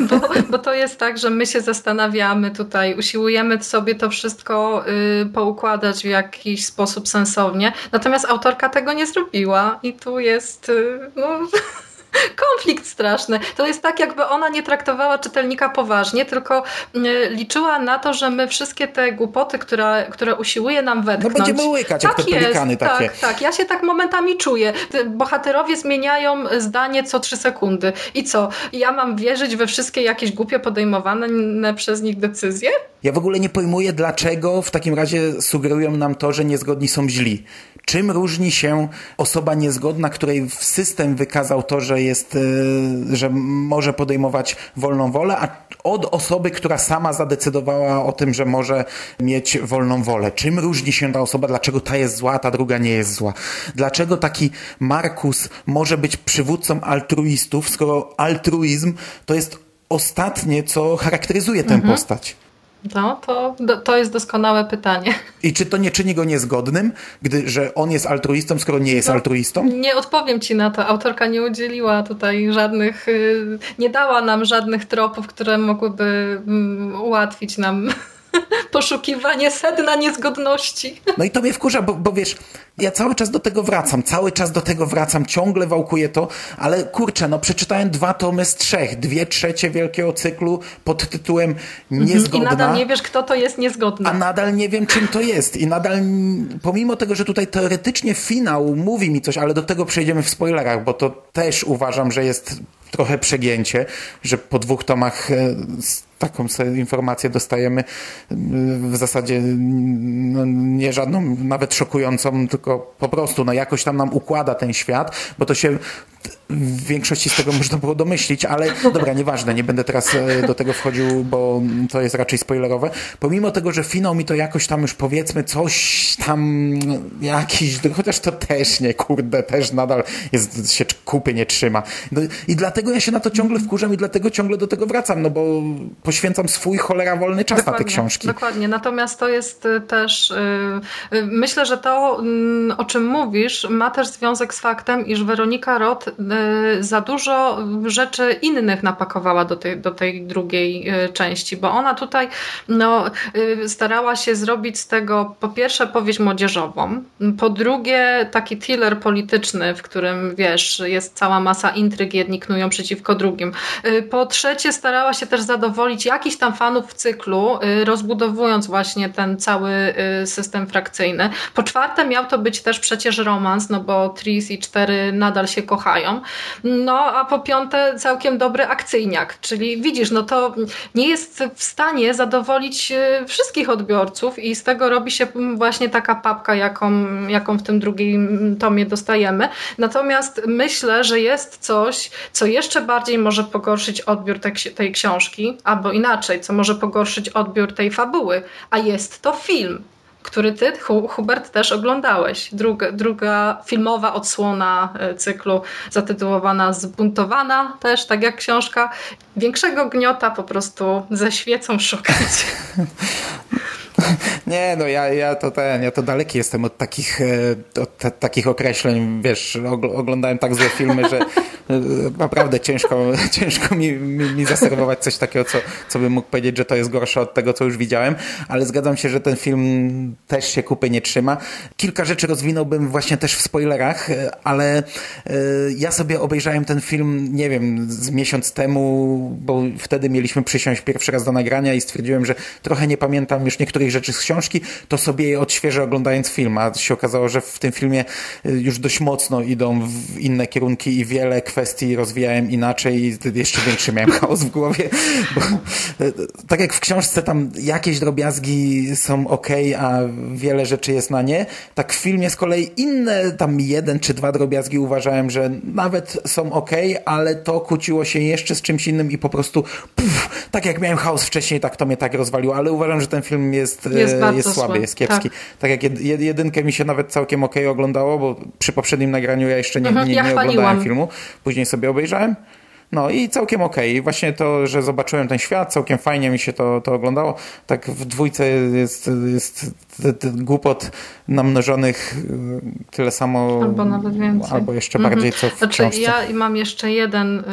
bo, bo to jest tak, że my się zastanawiamy tutaj, usiłujemy sobie to wszystko y, poukładać w jakiś sposób sensownie, natomiast autorka tego nie zrobiła i tu jest no, konflikt straszny. To jest tak, jakby ona nie traktowała czytelnika poważnie, tylko mm, liczyła na to, że my wszystkie te głupoty, które, które usiłuje nam wetknąć... No będziemy łykać, tak jak te pelikany takie. Tak, tak. Ja się tak momentami czuję. Bohaterowie zmieniają zdanie co trzy sekundy. I co? Ja mam wierzyć we wszystkie jakieś głupie podejmowane przez nich decyzje? Ja w ogóle nie pojmuję, dlaczego w takim razie sugerują nam to, że niezgodni są źli. Czym różni się osoba niezgodna, której system wykazał to, że jest, e, że może podejmować wolną wolę, a od osoby, która sama zadecydowała o tym, że może mieć wolną wolę. Czym różni się ta osoba? Dlaczego ta jest zła, a ta druga nie jest zła? Dlaczego taki Markus może być przywódcą altruistów, skoro altruizm to jest ostatnie, co charakteryzuje tę mhm. postać? No, to, to jest doskonałe pytanie. I czy to nie czyni go niezgodnym, gdy, że on jest altruistą, skoro nie jest no, altruistą? Nie odpowiem ci na to. Autorka nie udzieliła tutaj żadnych, y, nie dała nam żadnych tropów, które mogłyby mm, ułatwić nam poszukiwanie sedna niezgodności. No i to mnie wkurza, bo, bo wiesz, ja cały czas do tego wracam, cały czas do tego wracam, ciągle wałkuję to, ale kurczę, no przeczytałem dwa tomy z trzech, dwie trzecie wielkiego cyklu pod tytułem Niezgodna. I nadal nie wiesz, kto to jest niezgodny. A nadal nie wiem, czym to jest. I nadal, pomimo tego, że tutaj teoretycznie finał mówi mi coś, ale do tego przejdziemy w spoilerach, bo to też uważam, że jest trochę przegięcie, że po dwóch tomach e, taką informację dostajemy w zasadzie no, nie żadną nawet szokującą, tylko po prostu no, jakoś tam nam układa ten świat, bo to się w większości z tego można było domyślić, ale dobra, nieważne, nie będę teraz e, do tego wchodził, bo to jest raczej spoilerowe. Pomimo tego, że finał mi to jakoś tam już powiedzmy coś tam jakiś, chociaż to też nie, kurde, też nadal jest, się kupy nie trzyma. No, I dlatego ja się na to ciągle wkurzam i dlatego ciągle do tego wracam, no bo poświęcam swój cholera wolny czas dokładnie, na te książki. Dokładnie, natomiast to jest y, też, yy, myślę, że to, yy, o czym mówisz, ma też związek z faktem, iż Weronika Roth za dużo rzeczy innych napakowała do tej, do tej drugiej części, bo ona tutaj no, starała się zrobić z tego po pierwsze powieść młodzieżową, po drugie taki thriller polityczny, w którym wiesz, jest cała masa intryg, jedni knują przeciwko drugim. Po trzecie starała się też zadowolić jakiś tam fanów w cyklu, rozbudowując właśnie ten cały system frakcyjny. Po czwarte miał to być też przecież romans, no bo Tris i cztery nadal się kochają. No a po piąte całkiem dobry akcyjniak, czyli widzisz, no to nie jest w stanie zadowolić wszystkich odbiorców i z tego robi się właśnie taka papka, jaką, jaką w tym drugim tomie dostajemy. Natomiast myślę, że jest coś, co jeszcze bardziej może pogorszyć odbiór tej książki, albo inaczej, co może pogorszyć odbiór tej fabuły, a jest to film który ty, Hubert, też oglądałeś. Druga, druga filmowa odsłona e, cyklu zatytułowana Zbuntowana, też tak jak książka. Większego gniota po prostu ze świecą szukać. Nie, no ja, ja to ten, ja to daleki jestem od takich, e, od takich określeń, wiesz, oglądałem tak złe filmy, że naprawdę ciężko, ciężko mi, mi, mi zaserwować coś takiego, co, co bym mógł powiedzieć, że to jest gorsze od tego, co już widziałem, ale zgadzam się, że ten film też się kupy nie trzyma. Kilka rzeczy rozwinąłbym właśnie też w spoilerach, e, ale ja sobie obejrzałem ten film, nie wiem, z miesiąc temu, bo wtedy mieliśmy przysiąść pierwszy raz do nagrania i stwierdziłem, że trochę nie pamiętam już niektórych rzeczy z książki, to sobie je odświeżę oglądając film, a się okazało, że w tym filmie już dość mocno idą w inne kierunki i wiele kwestii rozwijałem inaczej i jeszcze większy miałem chaos w głowie, bo y, tak jak w książce tam jakieś drobiazgi są ok, a wiele rzeczy jest na nie, tak w filmie z kolei inne tam jeden czy dwa drobiazgi uważałem, że nawet są ok, ale to kłóciło się jeszcze z czymś innym i po prostu puf, tak jak miałem chaos wcześniej, tak to mnie tak rozwaliło, ale uważam, że ten film jest, jest, e, jest słaby, jest kiepski. Tak. tak, jak jedynkę mi się nawet całkiem ok oglądało, bo przy poprzednim nagraniu ja jeszcze nie, mhm, nie, nie, ja oglądałem filmu. Później sobie obejrzałem. No i całkiem okej. Okay. Właśnie to, że zobaczyłem ten świat, całkiem fajnie mi się to, to oglądało. Tak w dwójce jest, jest głupot namnożonych y, tyle samo. Albo nawet więcej. Albo jeszcze mhm. bardziej, co w znaczy, książce. Ja mam jeszcze jeden y,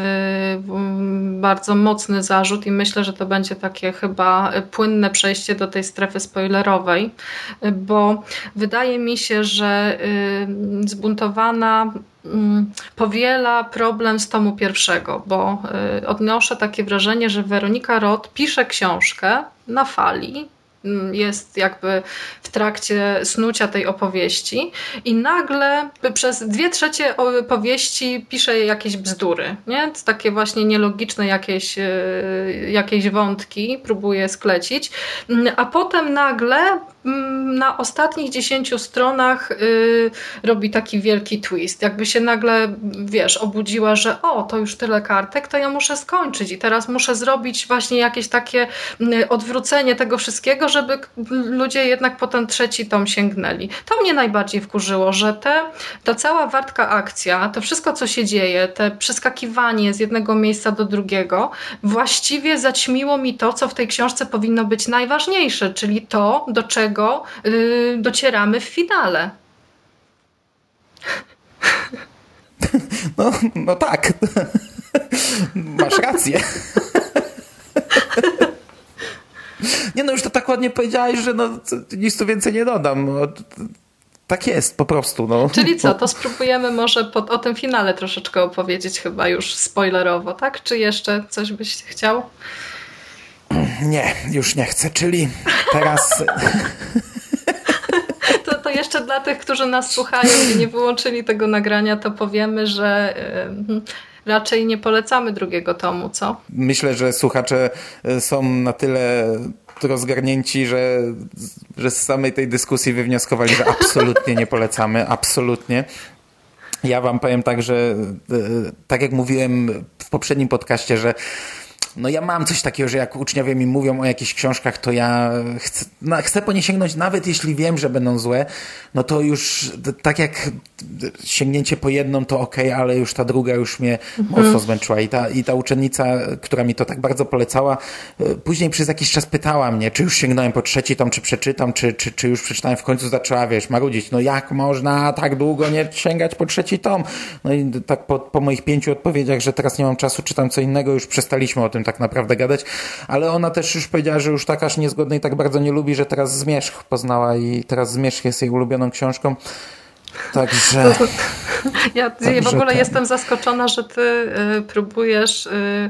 bardzo mocny zarzut i myślę, że to będzie takie chyba płynne przejście do tej strefy spoilerowej, bo wydaje mi się, że y, zbuntowana Mm, powiela problem z tomu pierwszego, bo y, odnoszę takie wrażenie, że Weronika Roth pisze książkę na fali, mm, jest jakby w trakcie snucia tej opowieści i nagle przez dwie trzecie powieści pisze jakieś bzdury, nie? Takie właśnie nielogiczne jakieś, y, jakieś wątki próbuje sklecić, mm, a potem nagle Mm, na ostatnich dziesięciu stronach y, robi taki wielki twist. Jakby się nagle, wiesz, obudziła, że o, to już tyle kartek, to ja muszę skończyć i teraz muszę zrobić właśnie jakieś takie y, odwrócenie tego wszystkiego, żeby ludzie jednak po ten trzeci tom sięgnęli. To mnie najbardziej wkurzyło, że te, ta cała wartka akcja, to wszystko, co się dzieje, te przeskakiwanie z jednego miejsca do drugiego, właściwie zaćmiło mi to, co w tej książce powinno być najważniejsze, czyli to, do czego czego y, docieramy w finale. No, no tak. Masz rację. Nie no, już to tak ładnie powiedziałeś, że no, nic tu więcej nie dodam. No, tak jest, po prostu. No. Czyli co, to spróbujemy może pod, o tym finale troszeczkę opowiedzieć chyba już spoilerowo, tak? Czy jeszcze coś byś chciał? Nie, już nie chcę, czyli teraz... To, to jeszcze dla tych, którzy nas słuchają i nie wyłączyli tego nagrania, to powiemy, że raczej nie polecamy drugiego tomu, co? Myślę, że słuchacze e, są na tyle rozgarnięci, że, że z samej tej dyskusji wywnioskowali, że absolutnie nie polecamy, absolutnie. Ja wam powiem tak, że e, tak jak mówiłem w poprzednim podcaście, że no ja mam coś takiego, że jak uczniowie mi mówią o jakichś książkach, to ja chcę, no, chcę po nie sięgnąć, nawet jeśli wiem, że będą złe, no to już tak jak sięgnięcie po jedną to ok, ale już ta druga już mnie mhm. mocno zmęczyła. I ta, I ta uczennica, która mi to tak bardzo polecała, e, później przez jakiś czas pytała mnie, czy już sięgnąłem po trzeci tom, czy przeczytam, czy, czy, czy już przeczytałem w końcu zaczęła, wiesz, marudzić, no jak można tak długo nie sięgać po trzeci tom? No i tak po, po moich pięciu odpowiedziach, że teraz nie mam czasu, czytam co innego, już przestaliśmy o tym tak naprawdę gadać, ale ona też już powiedziała, że już tak aż niezgodnej tak bardzo nie lubi, że teraz Zmierzch poznała i teraz Zmierzch jest jej ulubioną książką. Także. Ja także w ogóle ten... jestem zaskoczona, że ty y, próbujesz y,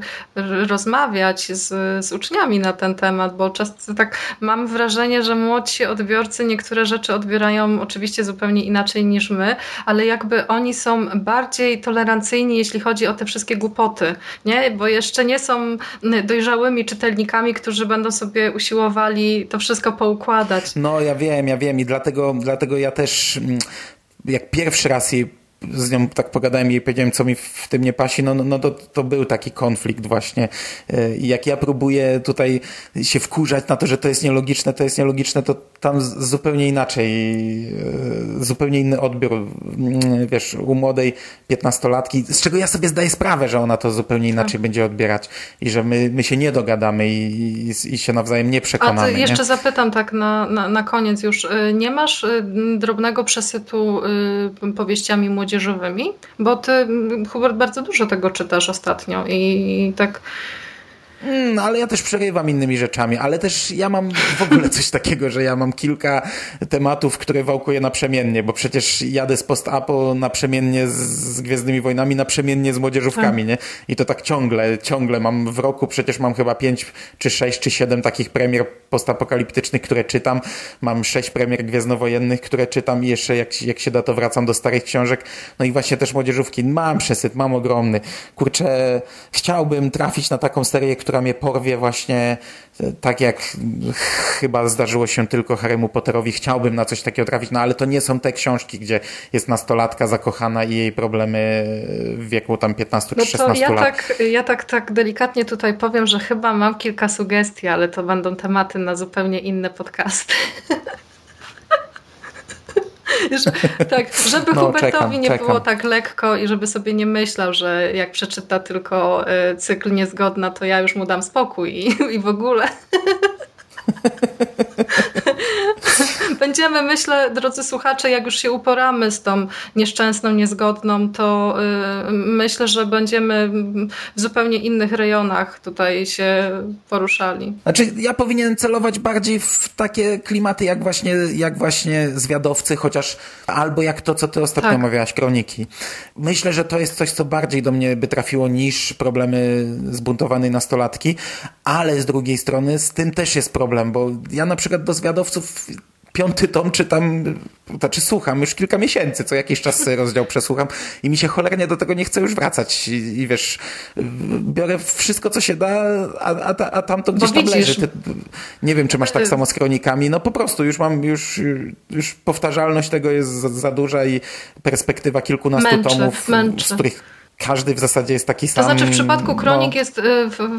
rozmawiać z, z uczniami na ten temat, bo często tak mam wrażenie, że młodsi odbiorcy niektóre rzeczy odbierają oczywiście zupełnie inaczej niż my, ale jakby oni są bardziej tolerancyjni, jeśli chodzi o te wszystkie głupoty, nie? Bo jeszcze nie są dojrzałymi czytelnikami, którzy będą sobie usiłowali to wszystko poukładać. No ja wiem, ja wiem i dlatego, dlatego ja też mm, jak pierwszy raz jej z nią tak pogadałem i powiedziałem, co mi w tym nie pasi, no, no, no to, to był taki konflikt właśnie. E, I jak ja próbuję tutaj się wkurzać na to, że to jest nielogiczne, to jest nielogiczne, to tam zupełnie inaczej, e, zupełnie inny odbiór, wiesz, u młodej piętnastolatki, z czego ja sobie zdaję sprawę, że ona to zupełnie inaczej tak. będzie odbierać i że my, my się nie dogadamy i, i, i się nawzajem nie przekonamy. A ty jeszcze nie? zapytam tak na, na, na koniec już, e, nie masz drobnego przesytu powieściami młodzieżowymi? Bo ty, Hubert, bardzo dużo tego czytasz ostatnio i tak Mm, no, ale ja też przerywam innymi rzeczami, ale też ja mam w ogóle coś takiego, że ja mam kilka tematów, które wałkuję naprzemiennie, bo przecież jadę z post-apo naprzemiennie z, z Gwiezdnymi Wojnami, naprzemiennie z młodzieżówkami, tak. nie? I to tak ciągle, ciągle mam w roku, przecież mam chyba pięć, czy sześć, czy siedem takich premier postapokaliptycznych, które czytam. Mam sześć premier gwiezdnowojennych, które czytam i jeszcze jak, jak się da, to wracam do starych książek. No i właśnie też młodzieżówki. Mam przesyt, mam ogromny. Kurczę, chciałbym trafić na taką serię, która mnie porwie właśnie e, tak jak chyba zdarzyło się tylko Harrymu Potterowi. Chciałbym na coś takiego trafić, no ale to nie są te książki, gdzie jest nastolatka zakochana i jej problemy w wieku tam 15 no czy 16 ja lat. Tak, ja tak, tak delikatnie tutaj powiem, że chyba mam kilka sugestii, ale to będą tematy na zupełnie inne podcasty. tak, żeby no, Hubertowi czekam, nie czekam. było tak lekko i żeby sobie nie myślał, że jak przeczyta tylko y, cykl niezgodna, to ja już mu dam spokój i, i w ogóle. Będziemy, myślę, drodzy słuchacze, jak już się uporamy z tą nieszczęsną, niezgodną, to yy, myślę, że będziemy w zupełnie innych rejonach tutaj się poruszali. Znaczy, ja powinienem celować bardziej w takie klimaty, jak właśnie, jak właśnie zwiadowcy, chociaż albo jak to, co ty ostatnio tak. omawiałaś, kroniki. Myślę, że to jest coś, co bardziej do mnie by trafiło niż problemy zbuntowanej nastolatki, ale z drugiej strony z tym też jest problem, bo ja na przykład do zwiadowców piąty tom czytam, znaczy słucham już kilka miesięcy, co jakiś czas rozdział przesłucham i mi się cholernie do tego nie chce już wracać i, i wiesz, biorę wszystko, co się da, a, a, a tam to gdzieś tam leży. Ty, nie wiem, czy masz tak samo z kronikami, no po prostu już mam, już, już powtarzalność tego jest za, za duża i perspektywa kilkunastu męczy, tomów, męczy. z których każdy w zasadzie jest taki sam. To znaczy w przypadku Kronik no. jest y,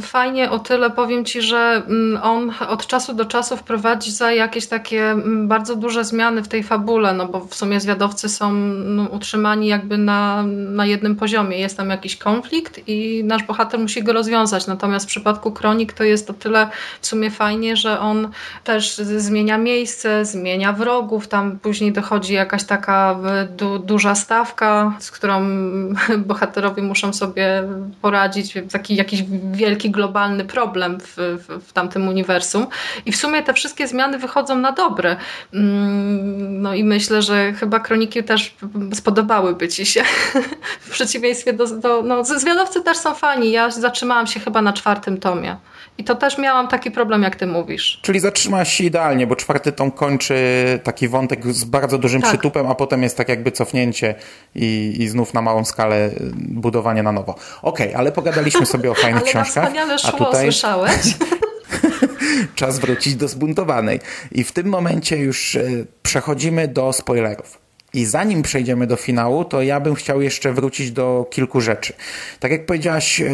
fajnie o tyle, powiem Ci, że mm, on od czasu do czasu wprowadzi za jakieś takie mm, bardzo duże zmiany w tej fabule, no bo w sumie zwiadowcy są no, utrzymani jakby na, na jednym poziomie. Jest tam jakiś konflikt i nasz bohater musi go rozwiązać. Natomiast w przypadku Kronik to jest o tyle w sumie fajnie, że on też zmienia miejsce, zmienia wrogów, tam później dochodzi jakaś taka du duża stawka, z którą bohaterowie muszą sobie poradzić, taki jakiś wielki globalny problem w, w, w tamtym uniwersum. I w sumie te wszystkie zmiany wychodzą na dobre. Mm, no i myślę, że chyba kroniki też spodobałyby ci się. w przeciwieństwie do. do no, zwiadowcy też są fani. Ja zatrzymałam się chyba na czwartym tomie. I to też miałam taki problem, jak ty mówisz. Czyli zatrzymasz się idealnie, bo czwarty tom kończy taki wątek z bardzo dużym tak. przytupem, a potem jest tak jakby cofnięcie i, i znów na małą skalę budowanie na nowo. Okej, okay, ale pogadaliśmy sobie o fajnych ale książkach. Ale szło, a tutaj... słyszałeś? Czas wrócić do zbuntowanej. I w tym momencie już y, przechodzimy do spoilerów. I zanim przejdziemy do finału, to ja bym chciał jeszcze wrócić do kilku rzeczy. Tak jak powiedziałaś, e,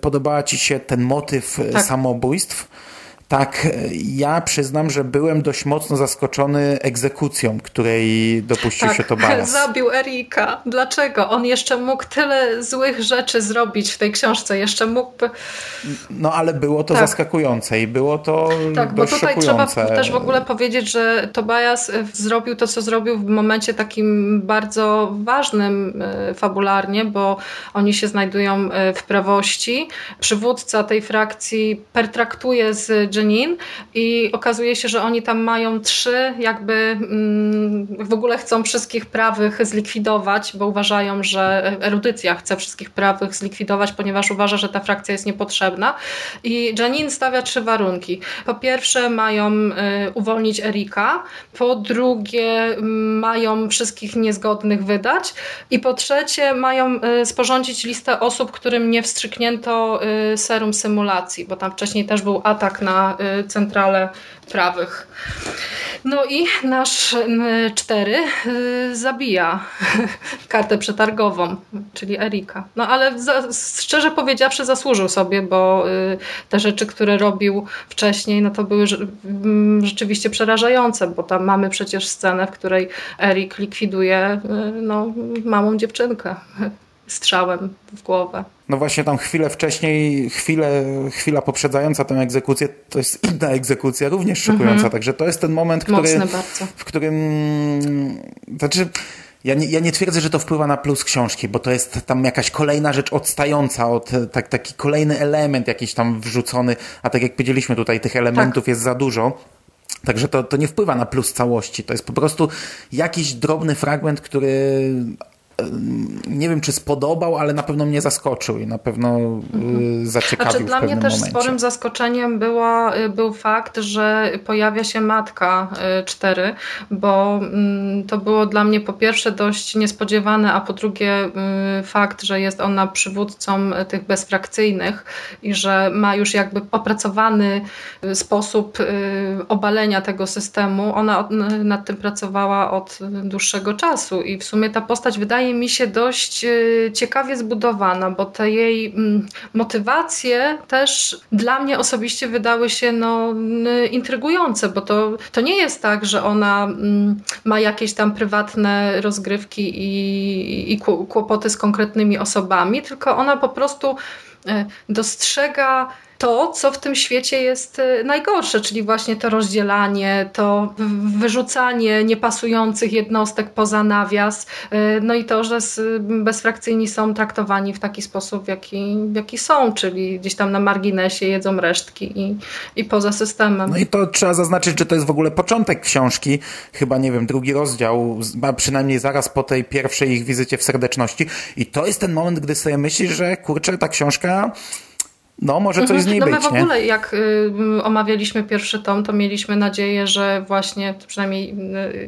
podobała Ci się ten motyw e, Tak. samobójstw. Tak, e, ja przyznam, że byłem dość mocno zaskoczony egzekucją, której dopuścił się Tobias. zabił Erika. Dlaczego? On jeszcze mógł tyle złych rzeczy zrobić w tej książce. Jeszcze mógłby... No ale było to Tak. zaskakujące i było to Tak, bo dość tutaj szokujące. trzeba też w ogóle powiedzieć, że Tobias y, zrobił to, co zrobił w momencie takim bardzo ważnym y, fabularnie, bo oni się znajdują w prawości. Przywódca tej frakcji pertraktuje z Jenin i okazuje się, że oni tam mają trzy, jakby mm, w ogóle chcą wszystkich prawych zlikwidować, bo uważają, że erudycja chce wszystkich prawych zlikwidować, ponieważ uważa, że ta frakcja jest niepotrzebna. I Janine stawia trzy warunki. Po pierwsze, mają y, uwolnić Erika, po drugie, mm, mają wszystkich niezgodnych wydać, i po trzecie, mają y, sporządzić listę osób, którym nie wstrzyknięto y, serum symulacji, bo tam wcześniej też był atak na y, centralę prawych. No i nasz y, cztery y, zabija kartę przetargową, czyli Erika. No ale za, szczerze powiedziawszy zasłużył sobie, bo te rzeczy, które robił wcześniej, no to były mm, rzeczywiście przerażające, bo tam mamy przecież scenę, w której Erik likwiduje no, małą dziewczynkę strzałem w głowę. No właśnie tam chwilę wcześniej, chwilę, chwila poprzedzająca tę egzekucję, to jest inna egzekucja, również szokująca. Także to jest ten moment, który, w którym... Znaczy, ja nie, ja nie twierdzę, że to wpływa na plus książki, bo to jest tam jakaś kolejna rzecz odstająca od, tak, taki kolejny element jakiś tam wrzucony, a tak jak powiedzieliśmy tutaj, tych elementów jest za dużo. Także to, to nie wpływa na plus całości. To jest po prostu jakiś drobny fragment, który nie wiem, czy spodobał, ale na pewno mnie zaskoczył i na pewno y, zaciekawił Znaczy, dla mnie też momencie. sporym zaskoczeniem była, y, był fakt, że pojawia się matka y, cztery, bo mm, to było dla mnie po pierwsze dość niespodziewane, a po drugie y, fakt, że jest ona przywódcą y, tych bezfrakcyjnych i że ma już jakby opracowany y, sposób y, obalenia tego systemu. Ona nad tym pracowała od y, dłuższego czasu i w sumie ta postać wydaje mi się dość y, ciekawie zbudowana, bo te jej mm, motywacje też dla mnie osobiście wydały się no, n- intrygujące, bo to, to nie jest tak, że ona mm, ma jakieś tam prywatne rozgrywki i, i kł- kłopoty z konkretnymi osobami, tylko ona po prostu e, dostrzega to, co w tym świecie jest e, najgorsze, czyli właśnie to rozdzielanie, to wyrzucanie niepasujących jednostek poza nawias, e, no i to, że bezfrakcyjni są traktowani w taki sposób, w jaki, w jaki są, czyli gdzieś tam na marginesie jedzą resztki i, i poza systemem. No i to trzeba zaznaczyć, że to jest w ogóle początek książki, chyba nie wiem, drugi rozdział, a przynajmniej zaraz po tej pierwszej ich wizycie w serdeczności. I to jest ten moment, gdy sobie myślisz, że kurczę, ta książka, no może coś z niej no my być, w nie? ogóle jak y, omawialiśmy pierwszy tom, to mieliśmy nadzieję, że właśnie, przynajmniej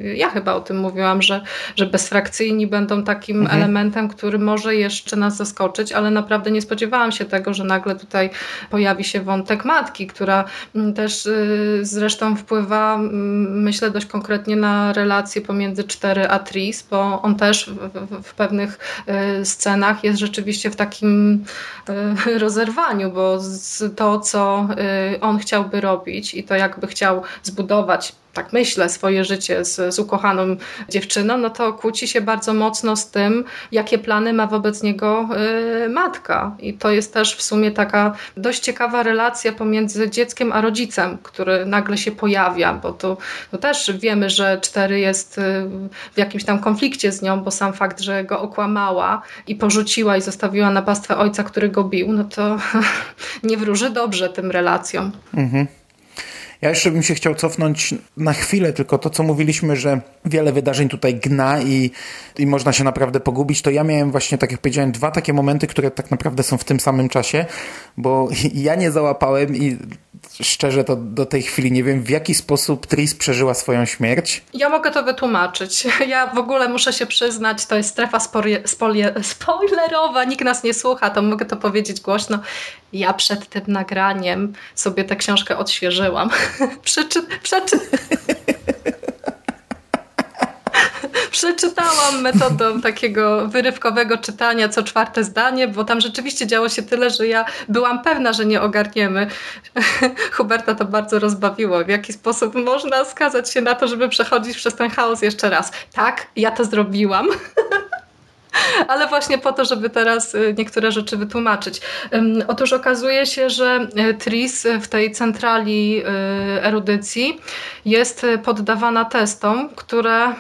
y, ja chyba o tym mówiłam, że, że bezfrakcyjni będą takim Mhm. elementem, który może jeszcze nas zaskoczyć, ale naprawdę nie spodziewałam się tego, że nagle tutaj pojawi się wątek matki, która mm, też y, zresztą wpływa, mm, myślę, dość konkretnie na relacje pomiędzy cztery a Tris, bo on też w, w, w pewnych y, scenach jest rzeczywiście w takim y, rozerwaniu, bo z to, co y, on chciałby robić i to jakby chciał zbudować tak myślę, swoje życie z, z ukochaną dziewczyną, no to kłóci się bardzo mocno z tym, jakie plany ma wobec niego y, matka. I to jest też w sumie taka dość ciekawa relacja pomiędzy dzieckiem a rodzicem, który nagle się pojawia, bo to, to też wiemy, że cztery jest y, w jakimś tam konflikcie z nią, bo sam fakt, że go okłamała i porzuciła i zostawiła na pastwę ojca, który go bił, no to nie wróży dobrze tym relacjom. Ja jeszcze bym się chciał cofnąć na chwilę, tylko to, co mówiliśmy, że wiele wydarzeń tutaj gna i, i można się naprawdę pogubić, to ja miałem właśnie, tak jak powiedziałem, dwa takie momenty, które tak naprawdę są w tym samym czasie, bo ja nie załapałem i szczerze to do tej chwili nie wiem, w jaki sposób Tris przeżyła swoją śmierć. Ja mogę to wytłumaczyć. Ja w ogóle muszę się przyznać, to jest strefa spoilerowa, nikt nas nie słucha, to mogę to powiedzieć głośno. Ja przed tym nagraniem sobie tę książkę odświeżyłam. Przeczy, przeczy... Przeczytałam metodą takiego wyrywkowego czytania co czwarte zdanie, bo tam rzeczywiście działo się tyle, że ja byłam pewna, że nie ogarniemy. Huberta to bardzo rozbawiło. W jaki sposób można skazać się na to, żeby przechodzić przez ten chaos jeszcze raz. Tak, ja to zrobiłam. Ale właśnie po to, żeby teraz y, niektóre rzeczy wytłumaczyć. Otóż okazuje się, że y, TRIS w tej centrali y, erudycji jest poddawana testom, które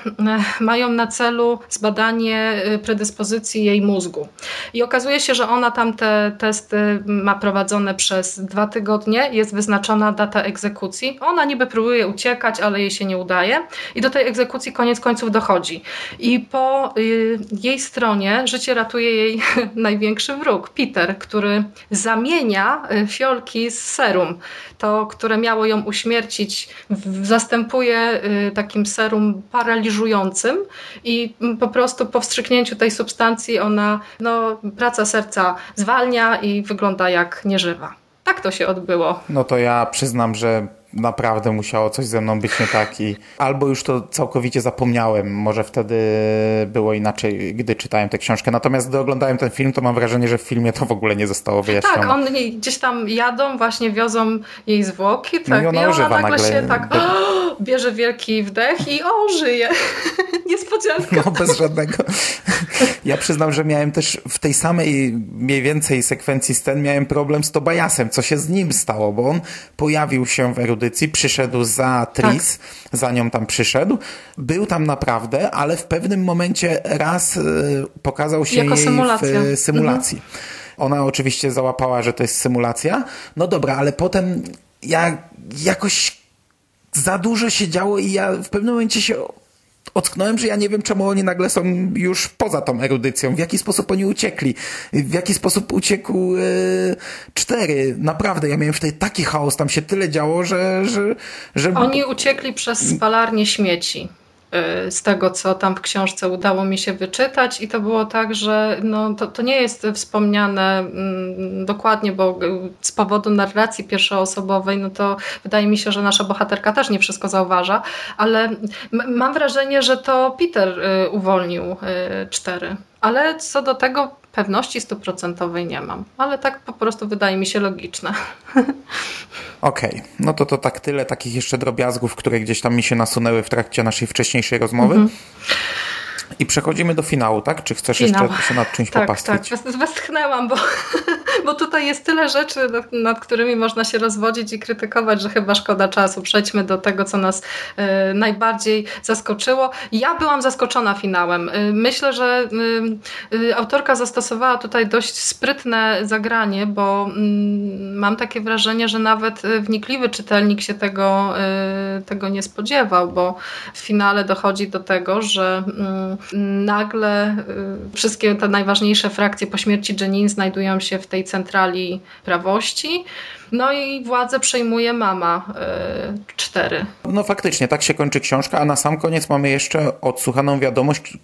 mają na celu zbadanie predyspozycji jej mózgu. I okazuje się, że ona tam te testy ma prowadzone przez dwa tygodnie, jest wyznaczona data egzekucji. Ona niby próbuje uciekać, ale jej się nie udaje. I do tej egzekucji koniec końców dochodzi. I po jej stronie życie ratuje jej największy wróg, Peter, który zamienia y, fiolki z serum. To, które miało ją uśmiercić, zastępuje y, takim serum paraliżującym i po prostu po wstrzyknięciu tej substancji ona, no, praca serca zwalnia i wygląda jak nieżywa. Tak to się odbyło. No to ja przyznam, że naprawdę musiało coś ze mną być nie tak i albo już to całkowicie zapomniałem, może wtedy było inaczej, gdy czytałem tę książkę. Natomiast gdy oglądałem ten film, to mam wrażenie, że w filmie to w ogóle nie zostało wyjaśnione. Tak, oni gdzieś tam jadą, właśnie wiozą jej zwłoki, tak, no i ona, i ona nagle, nagle, się tak bierze wielki wdech i o, żyje. Niespodzianka. No bez żadnego. Ja przyznam, że miałem też w tej samej mniej więcej sekwencji scen miałem problem z Tobiasem, co się z nim stało, bo on pojawił się w erudycji, przyszedł za Tris, tak. za nią tam przyszedł, był tam naprawdę, ale w pewnym momencie raz e, pokazał się jako jej symulacja. w e, symulacji. Mhm. Ona oczywiście załapała, że to jest symulacja. No dobra, ale potem ja jakoś za dużo się działo i ja w pewnym momencie się ocknąłem, że ja nie wiem, czemu oni nagle są już poza tą erudycją. W jaki sposób oni uciekli? W jaki sposób uciekł e, cztery? Naprawdę, ja miałem wtedy taki chaos, tam się tyle działo, że... że, że... Oni uciekli przez spalarnię śmieci. Y, z tego, co tam w książce udało mi się wyczytać i to było tak, że no, to, to nie jest wspomniane mm, dokładnie, bo y, z powodu narracji pierwszoosobowej, no to wydaje mi się, że nasza bohaterka też nie wszystko zauważa, ale mam wrażenie, że to Peter y, uwolnił cztery. Ale co do tego pewności stuprocentowej nie mam, ale tak po prostu wydaje mi się logiczne. Okej, okay. no to to tak tyle takich jeszcze drobiazgów, które gdzieś tam mi się nasunęły w trakcie naszej wcześniejszej rozmowy. Mm -hmm. I przechodzimy do finału, tak? Czy chcesz Finał. jeszcze się nad czymś tak, popastwić? Tak, westchnęłam, bo, bo tutaj jest tyle rzeczy, nad, nad, którymi można się rozwodzić i krytykować, że chyba szkoda czasu. Przejdźmy do tego, co nas y, najbardziej zaskoczyło. Ja byłam zaskoczona finałem. Y, myślę, że y, autorka zastosowała tutaj dość sprytne zagranie, bo mm, mam takie wrażenie, że nawet wnikliwy czytelnik się tego, tego nie spodziewał, bo w finale dochodzi do tego, że mm, nagle wszystkie te najważniejsze frakcje po śmierci Jenin znajdują się w tej centrali prawości. No i władzę przejmuje mama y, cztery. No faktycznie, tak się kończy książka, a na sam koniec mamy jeszcze odsłuchaną wiadomość,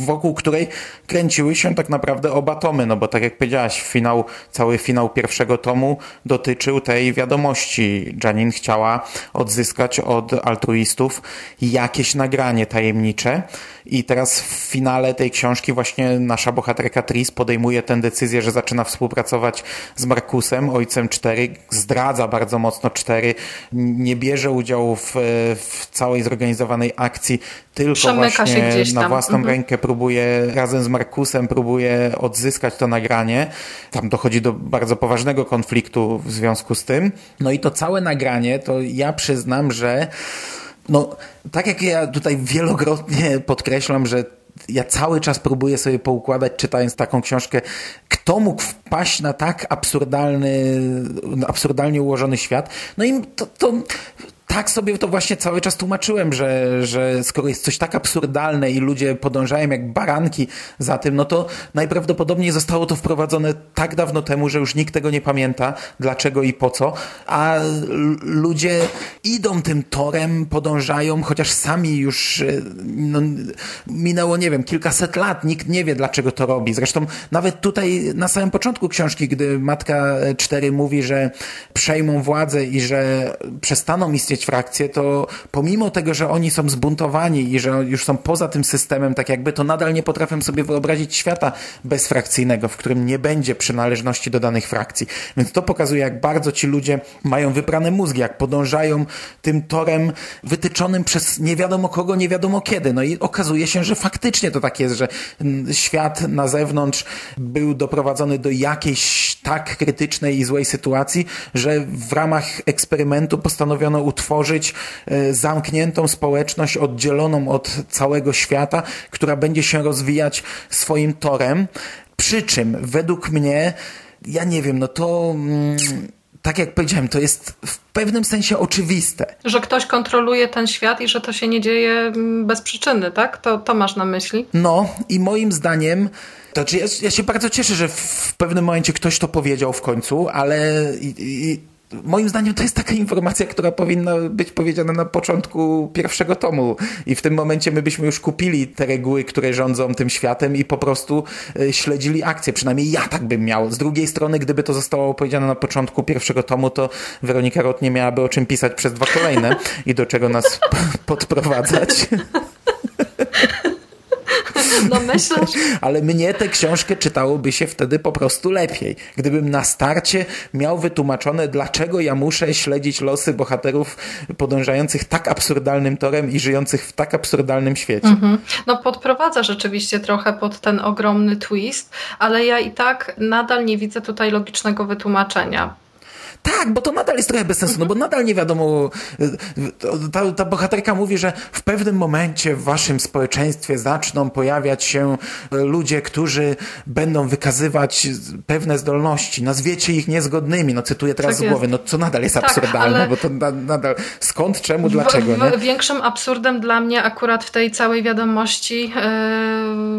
wokół której kręciły się tak naprawdę oba tomy, no bo tak jak powiedziałaś, finał, cały finał pierwszego tomu dotyczył tej wiadomości. Janin chciała odzyskać od altruistów jakieś nagranie tajemnicze i teraz w finale tej książki właśnie nasza bohaterka Tris podejmuje tę decyzję, że zaczyna współpracować z Markusem, ojcem cztery, zdradza bardzo mocno cztery, nie bierze udziału w, w całej zorganizowanej akcji, tylko Przemyka właśnie na własną mhm. rękę próbuje razem z Markusem próbuje odzyskać to nagranie. Tam dochodzi do bardzo poważnego konfliktu w związku z tym. No i to całe nagranie, to ja przyznam, że no, tak jak ja tutaj wielokrotnie podkreślam, że ja cały czas próbuję sobie poukładać, czytając taką książkę, kto mógł wpaść na tak absurdalny, absurdalnie ułożony świat. No i to, to tak sobie to właśnie cały czas tłumaczyłem, że, że skoro jest coś tak absurdalne i ludzie podążają jak baranki za tym, no to najprawdopodobniej zostało to wprowadzone tak dawno temu, że już nikt tego nie pamięta, dlaczego i po co, a ludzie idą tym torem, podążają, chociaż sami już e, no, minęło, nie wiem, kilkaset lat, nikt nie wie, dlaczego to robi. Zresztą nawet tutaj na samym początku książki, gdy Matka Cztery mówi, że przejmą władzę i że przestaną istnieć powiedzieć, frakcje, to pomimo tego, że oni są zbuntowani i że już są poza tym systemem, tak jakby, to nadal nie potrafią sobie wyobrazić świata bezfrakcyjnego, w którym nie będzie przynależności do danych frakcji. Więc to pokazuje, jak bardzo ci ludzie mają wyprane mózgi, jak podążają tym torem wytyczonym przez nie wiadomo kogo, nie wiadomo kiedy. No i okazuje się, że faktycznie to tak jest, że świat na zewnątrz był doprowadzony do jakiejś tak krytycznej i złej sytuacji, że w ramach eksperymentu postanowiono utworzyć e, zamkniętą społeczność oddzieloną od całego świata, która będzie się rozwijać swoim torem. Przy czym według mnie, ja nie wiem, no to. Mm, tak jak powiedziałem, to jest w pewnym sensie oczywiste. Że ktoś kontroluje ten świat i że to się nie dzieje mm, bez przyczyny, tak? To, to masz na myśli? No i moim zdaniem to znaczy ja, ja się bardzo cieszę, że w pewnym momencie ktoś to powiedział w końcu, ale i, i, moim zdaniem to jest taka informacja, która powinna być powiedziana na początku pierwszego tomu i w tym momencie my byśmy już kupili te reguły, które rządzą tym światem i po prostu e, śledzili akcję. Przynajmniej ja tak bym miał. Z drugiej strony, gdyby to zostało powiedziane na początku pierwszego tomu, to Weronika Rot nie miałaby o czym pisać przez dwa kolejne i do czego nas podprowadzać. No myślisz? Ale mnie tę książkę czytałoby się wtedy po prostu lepiej. Gdybym na starcie miał wytłumaczone, dlaczego ja muszę śledzić losy bohaterów podążających tak absurdalnym torem i żyjących w tak absurdalnym świecie. Mhm. No podprowadza rzeczywiście trochę pod ten ogromny twist, ale ja i tak nadal nie widzę tutaj logicznego wytłumaczenia. Tak, bo to nadal jest trochę bez sensu, no bo nadal nie wiadomo. Ta, ta bohaterka mówi, że w pewnym momencie w waszym społeczeństwie zaczną pojawiać się ludzie, którzy będą wykazywać pewne zdolności. Nazwiecie ich niezgodnymi. No cytuję teraz tak z głowy, no co nadal jest tak, absurdalne, bo to na, nadal skąd, czemu, dlaczego. W, w, większym absurdem dla mnie akurat w tej całej wiadomości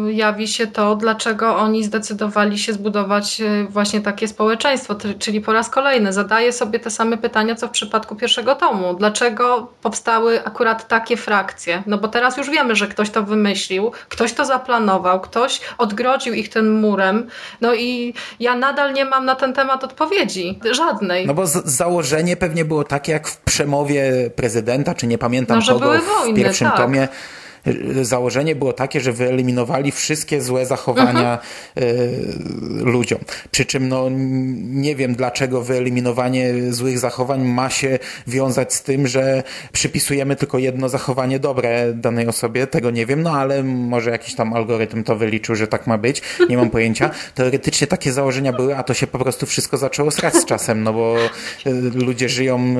yy, jawi się to, dlaczego oni zdecydowali się zbudować właśnie takie społeczeństwo, czyli po raz kolejny zadanie zadaję sobie te same pytania, co w przypadku pierwszego tomu. Dlaczego powstały akurat takie frakcje? No bo teraz już wiemy, że ktoś to wymyślił, ktoś to zaplanował, ktoś odgrodził ich tym murem. No i ja nadal nie mam na ten temat odpowiedzi. Żadnej. No bo założenie pewnie było takie, jak w przemowie prezydenta, czy nie pamiętam no, kogo w pierwszym tak. tomie założenie było takie, że wyeliminowali wszystkie złe zachowania mhm. ludziom. Przy czym no, nie wiem dlaczego wyeliminowanie złych zachowań ma się wiązać z tym, że przypisujemy tylko jedno zachowanie dobre danej osobie. Tego nie wiem, no ale może jakiś tam algorytm to wyliczył, że tak ma być. Nie mam pojęcia. Teoretycznie takie założenia były, a to się po prostu wszystko zaczęło srać z czasem, no bo e, ludzie żyją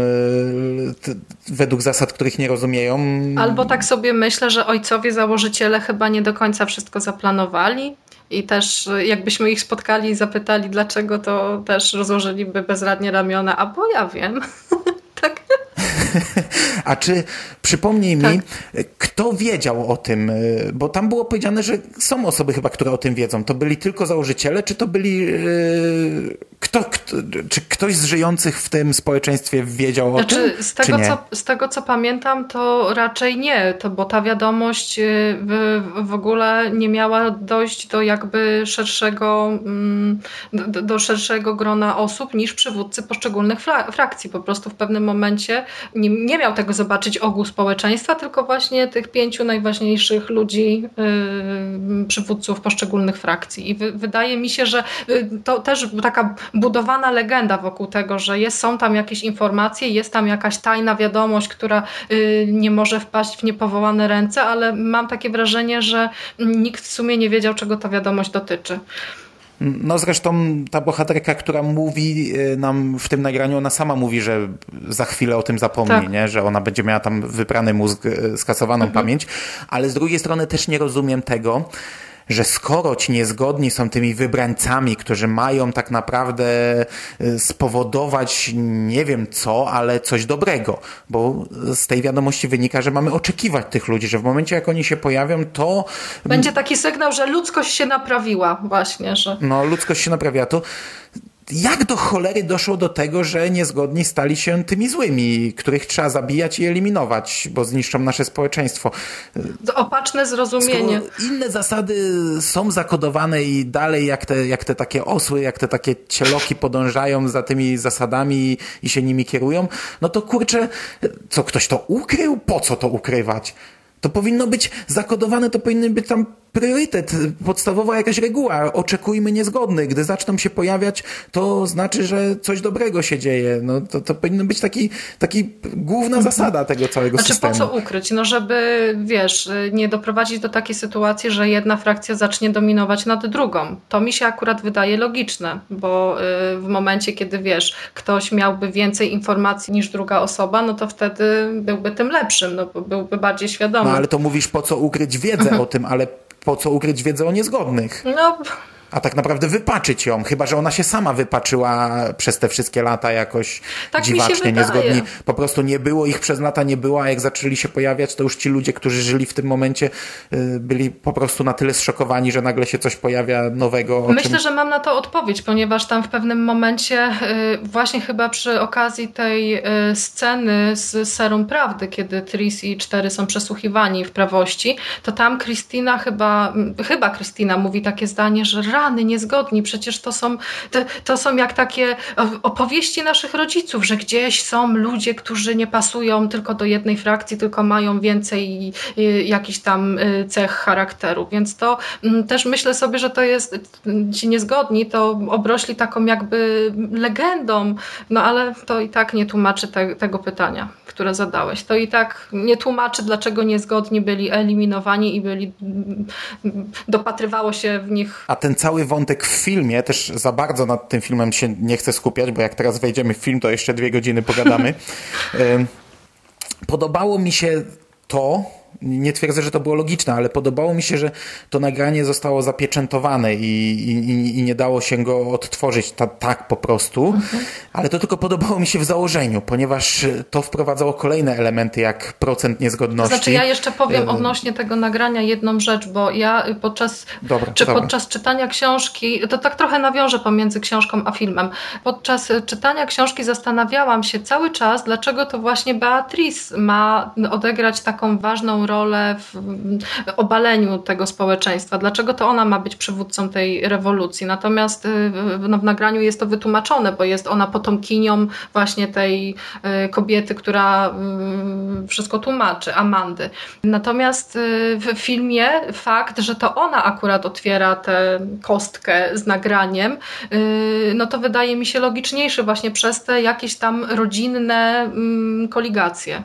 według zasad, których nie rozumieją. Albo tak sobie myślę, że ojcowie założyciele chyba nie do końca wszystko zaplanowali. I też jakbyśmy ich spotkali i zapytali dlaczego, to też rozłożyliby bezradnie ramiona, a bo ja wiem. tak. A czy przypomnij mi, tak. kto wiedział o tym? Bo tam było powiedziane, że są osoby chyba, które o tym wiedzą. To byli tylko założyciele, czy to byli. E, kto, kto czy ktoś z żyjących w tym społeczeństwie wiedział o znaczy, tym? Z tego, co, z tego, co pamiętam, to raczej nie, to, bo ta wiadomość y, w, w ogóle nie miała dojść do jakby szerszego, mm, do, do szerszego grona osób niż przywódcy poszczególnych frakcji. Po prostu w pewnym momencie nie, nie miał tego zobaczyć ogół społeczeństwa, tylko właśnie tych pięciu najważniejszych ludzi, yy, przywódców poszczególnych frakcji. I wy, wydaje mi się, że y, to też taka budowana legenda wokół tego, że jest, są tam jakieś informacje, jest tam jakaś tajna wiadomość, która yy, nie może wpaść w niepowołane ręce, ale mam takie wrażenie, że nikt w sumie nie wiedział, czego ta wiadomość dotyczy. No zresztą ta bohaterka, która mówi y, nam w tym nagraniu, ona sama mówi, że za chwilę o tym zapomni, tak. nie? że ona będzie miała tam wyprany mózg, y, skasowaną mhm. pamięć, ale z drugiej strony też nie rozumiem tego, że skoro ci niezgodni są tymi wybrańcami, którzy mają tak naprawdę y, spowodować nie wiem co, ale coś dobrego, bo z tej wiadomości wynika, że mamy oczekiwać tych ludzi, że w momencie jak oni się pojawią, to... Będzie taki sygnał, że ludzkość się naprawiła właśnie, że... No, ludzkość się naprawiła. To jak do cholery doszło do tego, że niezgodni stali się tymi złymi, których trzeba zabijać i eliminować, bo zniszczą nasze społeczeństwo. Opaczne zrozumienie. Skoro inne zasady są zakodowane i dalej jak te, jak te takie osły, jak te takie cieloki podążają za tymi zasadami i się nimi kierują, no to kurczę, co ktoś to ukrył? Po co to ukrywać? To powinno być zakodowane, to powinien być tam priorytet, podstawowa jakaś reguła. Oczekujmy niezgodnych. Gdy zaczną się pojawiać, to znaczy, że coś dobrego się dzieje. No, to, to powinno być taki, taki główna zasada tego całego znaczy, systemu. Znaczy po co ukryć? No żeby, wiesz, nie doprowadzić do takiej sytuacji, że jedna frakcja zacznie dominować nad drugą. To mi się akurat wydaje logiczne, bo y, w momencie, kiedy wiesz, ktoś miałby więcej informacji niż druga osoba, no to wtedy byłby tym lepszym, no, byłby bardziej świadomy. No ale to mówisz po co ukryć wiedzę o tym, ale po co ukryć wiedzę o niezgodnych? No, a tak naprawdę wypaczyć ją, chyba że ona się sama wypaczyła przez te wszystkie lata jakoś tak dziwacznie, niezgodni. Po prostu nie było ich przez lata, nie było, a jak zaczęli się pojawiać, to już ci ludzie, którzy żyli w tym momencie, y, byli po prostu na tyle zszokowani, że nagle się coś pojawia nowego. Myślę, czym... że mam na to odpowiedź, ponieważ tam w pewnym momencie, y, właśnie chyba przy okazji tej y, sceny z Serum Prawdy, kiedy Tris i Cztery są przesłuchiwani w prawości, to tam Kristina chyba, chyba Kristina mówi takie zdanie, że niezgodni. Przecież to są, to, to są jak takie opowieści naszych rodziców, że gdzieś są ludzie, którzy nie pasują tylko do jednej frakcji, tylko mają więcej jakichś tam y, cech charakteru. Więc to mm, też myślę sobie, że to jest ci niezgodni, to obrośli taką jakby legendą, no ale to i tak nie tłumaczy te, tego pytania, które zadałeś. To i tak nie tłumaczy, dlaczego niezgodni byli eliminowani i byli dopatrywało się w nich. A ten cały cały wątek w filmie, też za bardzo nad tym filmem się nie chcę skupiać, bo jak teraz wejdziemy w film, to jeszcze dwie godziny pogadamy. Podobało mi się to, nie twierdzę, że to było logiczne, ale podobało mi się, że to nagranie zostało zapieczętowane i, i, i nie dało się go odtworzyć ta, tak po prostu, mhm. ale to tylko podobało mi się w założeniu, ponieważ to wprowadzało kolejne elementy, jak procent niezgodności. Znaczy ja jeszcze powiem odnośnie tego nagrania jedną rzecz, bo ja podczas, dobra, czy dobra. podczas czytania książki, to tak trochę nawiążę pomiędzy książką a filmem, podczas czytania książki zastanawiałam się cały czas, dlaczego to właśnie Beatrice ma odegrać taką ważną rolę w obaleniu tego społeczeństwa. Dlaczego to ona ma być przywódcą tej rewolucji? Natomiast y, no, w nagraniu jest to wytłumaczone, bo jest ona potomkinią właśnie tej y, kobiety, która y, wszystko tłumaczy, Amandy. Natomiast w filmie fakt, że to ona akurat otwiera tę kostkę z nagraniem, no to wydaje mi się logiczniejszy właśnie przez te jakieś tam rodzinne mm, koligacje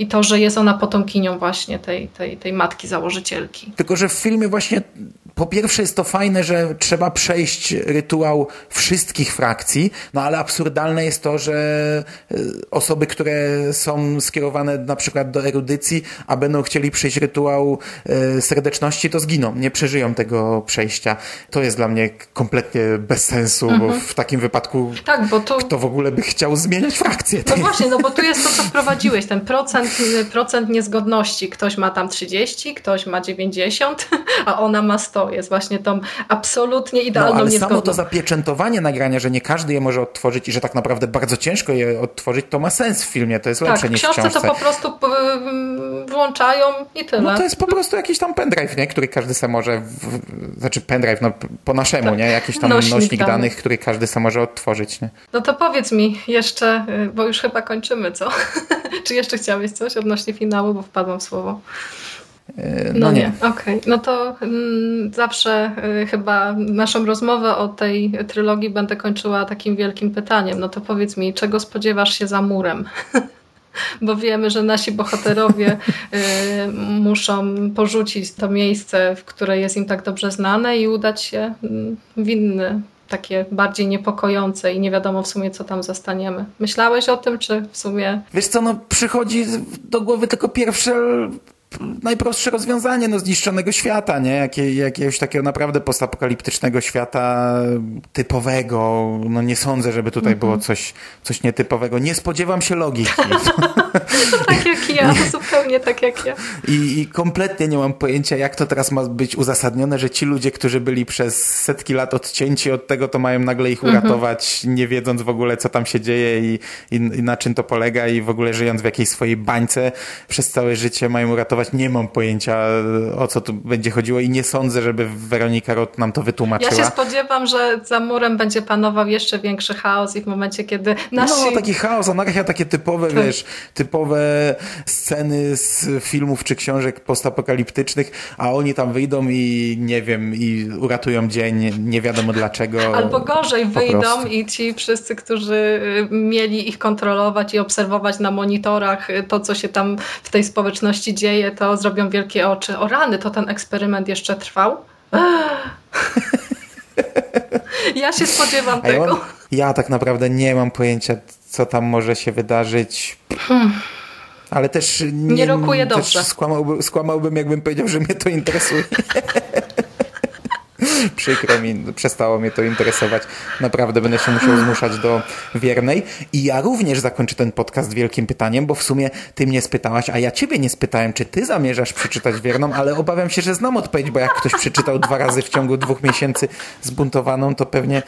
i to, że jest ona potomkinią właśnie tej, tej, tej matki założycielki. Tylko, że w filmie właśnie po pierwsze jest to fajne, że trzeba przejść rytuał wszystkich frakcji, no ale absurdalne jest to, że e, osoby, które są skierowane na przykład do erudycji, a będą chcieli przejść rytuał e, serdeczności, to zginą, nie przeżyją tego przejścia. To jest dla mnie kompletnie bez sensu, mhm. bo w takim wypadku tak, bo tu... kto w ogóle by chciał zmieniać frakcję? No właśnie, no bo tu jest to, co wprowadziłeś, ten procent, procent niezgodności. Ktoś ma tam 30, ktoś ma 90, a ona ma 100 jest właśnie tą absolutnie idealną no, ale niezgodną. samo to zapieczętowanie nagrania, że nie każdy je może odtworzyć i że tak naprawdę bardzo ciężko je odtworzyć, to ma sens w filmie, to jest lepsze tak, niż w książce. książce to po prostu włączają i tyle. No to jest po prostu jakiś tam pendrive, nie? który każdy sam może, w, znaczy pendrive, no po naszemu, tak. nie? Jakiś tam nośnik, nośnik danych, który każdy sam może odtworzyć, nie? No to powiedz mi jeszcze, y, bo już chyba kończymy, co? Czy jeszcze chciałeś coś odnośnie finału, bo wpadłam w słowo. E, no, no nie. Okej, okay. no to mm, zawsze y, chyba naszą rozmowę o tej trylogii będę kończyła takim wielkim pytaniem. No to powiedz mi, czego spodziewasz się za murem? Bo wiemy, że nasi bohaterowie y, muszą porzucić to miejsce, w które jest im tak dobrze znane i udać się mm, w inny takie bardziej niepokojące i nie wiadomo w sumie, co tam zastaniemy. Myślałeś o tym, czy w sumie... Wiesz co, no przychodzi do głowy tylko pierwsze najprostsze rozwiązanie no, zniszczonego świata, nie? Jakie, jakiegoś takiego naprawdę postapokaliptycznego świata typowego. No nie sądzę, żeby tutaj było coś, coś nietypowego. Nie spodziewam się logiki. tak jak ja, zupełnie tak jak ja. I, I kompletnie nie mam pojęcia, jak to teraz ma być uzasadnione, że ci ludzie, którzy byli przez setki lat odcięci od tego, to mają nagle ich uratować, nie wiedząc w ogóle, co tam się dzieje i, i, i na czym to polega i w ogóle żyjąc w jakiejś swojej bańce przez całe życie mają uratować. Nie mam pojęcia, o co tu będzie chodziło i nie sądzę, żeby Weronika Roth nam to wytłumaczyła. Ja się spodziewam, że za murem będzie panował jeszcze większy chaos i w momencie, kiedy nasi... No, taki chaos, anarchia, takie typowe, Tak. wiesz, typowe sceny z filmów czy książek postapokaliptycznych, a oni tam wyjdą i nie wiem, i uratują dzień, nie wiadomo dlaczego. Albo gorzej, wyjdą prostu. i ci wszyscy, którzy y, mieli ich kontrolować i obserwować na monitorach y, to, co się tam w tej społeczności dzieje, to zrobią wielkie oczy. O rany, to ten eksperyment jeszcze trwał? Ja się spodziewam ja, tego. mam, ja tak naprawdę nie mam pojęcia, co tam może się wydarzyć. Ale też nie, Nie rokuje też dobrze. Skłamałbym, skłamałbym, jakbym powiedział, że mnie to interesuje. Przykro mi, przestało mnie to interesować. Naprawdę będę się musiał zmuszać do wiernej. I ja również zakończę ten podcast wielkim pytaniem, bo w sumie ty mnie spytałaś, a ja ciebie nie spytałem, czy ty zamierzasz przeczytać wierną, ale obawiam się, że znam odpowiedź, bo jak ktoś przeczytał dwa razy w ciągu dwóch miesięcy zbuntowaną, to pewnie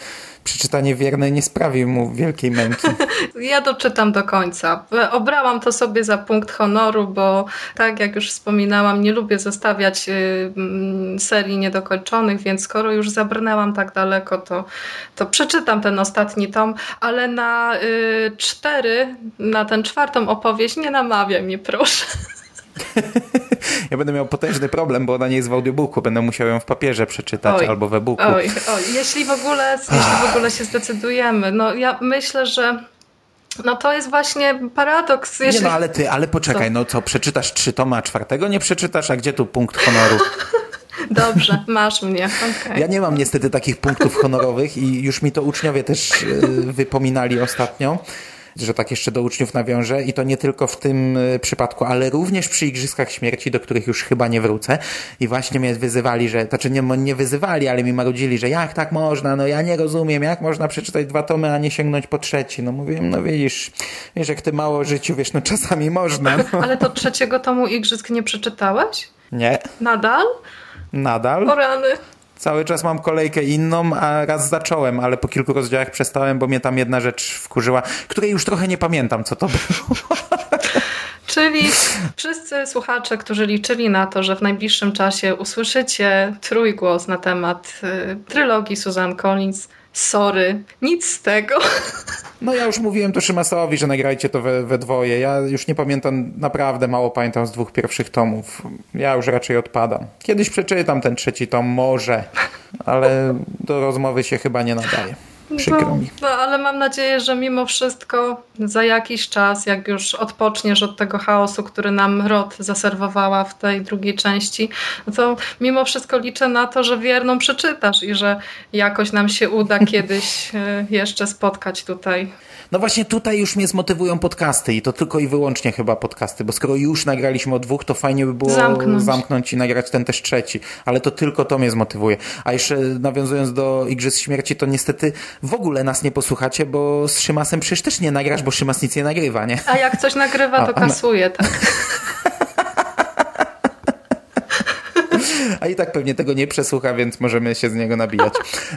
przeczytanie wiernej nie sprawi mu wielkiej męki. Ja doczytam do końca. Obrałam to sobie za punkt honoru, bo tak jak już wspominałam, nie lubię zostawiać y, mm, serii niedokończonych, więc skoro już zabrnęłam tak daleko, to, to przeczytam ten ostatni tom, ale na y, cztery, na tę czwartą opowieść nie namawiaj mnie, proszę. Ja będę miał potężny problem, bo ona nie jest w audiobooku. Będę musiał ją w papierze przeczytać Oj. albo w e-booku. Oj, oj, jeśli w ogóle, jeśli w ogóle się zdecydujemy, no ja myślę, że no to jest właśnie paradoks. Nie no, ale ty, ale poczekaj, no co, przeczytasz trzy toma, a czwartego nie przeczytasz? A gdzie tu punkt honoru? Dobrze, masz mnie, okej. Ja nie mam niestety takich punktów honorowych i już mi to uczniowie też e, wypominali ostatnio, że tak jeszcze do uczniów nawiążę i to nie tylko w tym e, przypadku, ale również przy Igrzyskach Śmierci, do których już chyba nie wrócę i właśnie mnie wyzywali, że, znaczy nie, nie wyzywali, ale mi marudzili, że jak tak można, no ja nie rozumiem, jak można przeczytać dwa tomy, a nie sięgnąć po trzeci. No mówię, no widzisz, wiesz jak ty mało o życiu, wiesz, no czasami można. No. Ale to trzeciego tomu Igrzysk nie przeczytałeś? Nie, Nadal? nadal. O rany. Cały czas mam kolejkę inną, a raz zacząłem, ale po kilku rozdziałach przestałem, bo mnie tam jedna rzecz wkurzyła, której już trochę nie pamiętam, co to było. Czyli wszyscy słuchacze, którzy liczyli na to, że w najbliższym czasie usłyszycie trójgłos na temat y, trylogii Susan Collins, sorry, nic z tego. No ja już mówiłem to Szymasowi, że nagrajcie to we, we dwoje. Ja już nie pamiętam, naprawdę mało pamiętam z dwóch pierwszych tomów. Ja już raczej odpadam. Kiedyś przeczytam ten trzeci tom, może, ale do rozmowy się chyba nie nadaje. Przykro no, mi. No, ale mam nadzieję, że mimo wszystko za jakiś czas, jak już odpoczniesz od tego chaosu, który nam Rod zaserwowała w tej drugiej części, no to mimo wszystko liczę na to, że wierną przeczytasz i że jakoś nam się uda kiedyś e, jeszcze spotkać tutaj. No właśnie tutaj już mnie zmotywują podcasty i to tylko i wyłącznie chyba podcasty, bo skoro już nagraliśmy o dwóch, to fajnie by było Zamknąć. zamknąć i nagrać ten też trzeci, ale to tylko to mnie zmotywuje. A jeszcze nawiązując do Igrzysk Śmierci, to niestety w ogóle nas nie posłuchacie, bo z Szymasem przecież też nie nagrasz, bo Szymas nic nie nagrywa, nie? A jak coś nagrywa, to kasuje, tak. A i tak pewnie tego nie przesłucha, więc możemy się z niego nabijać.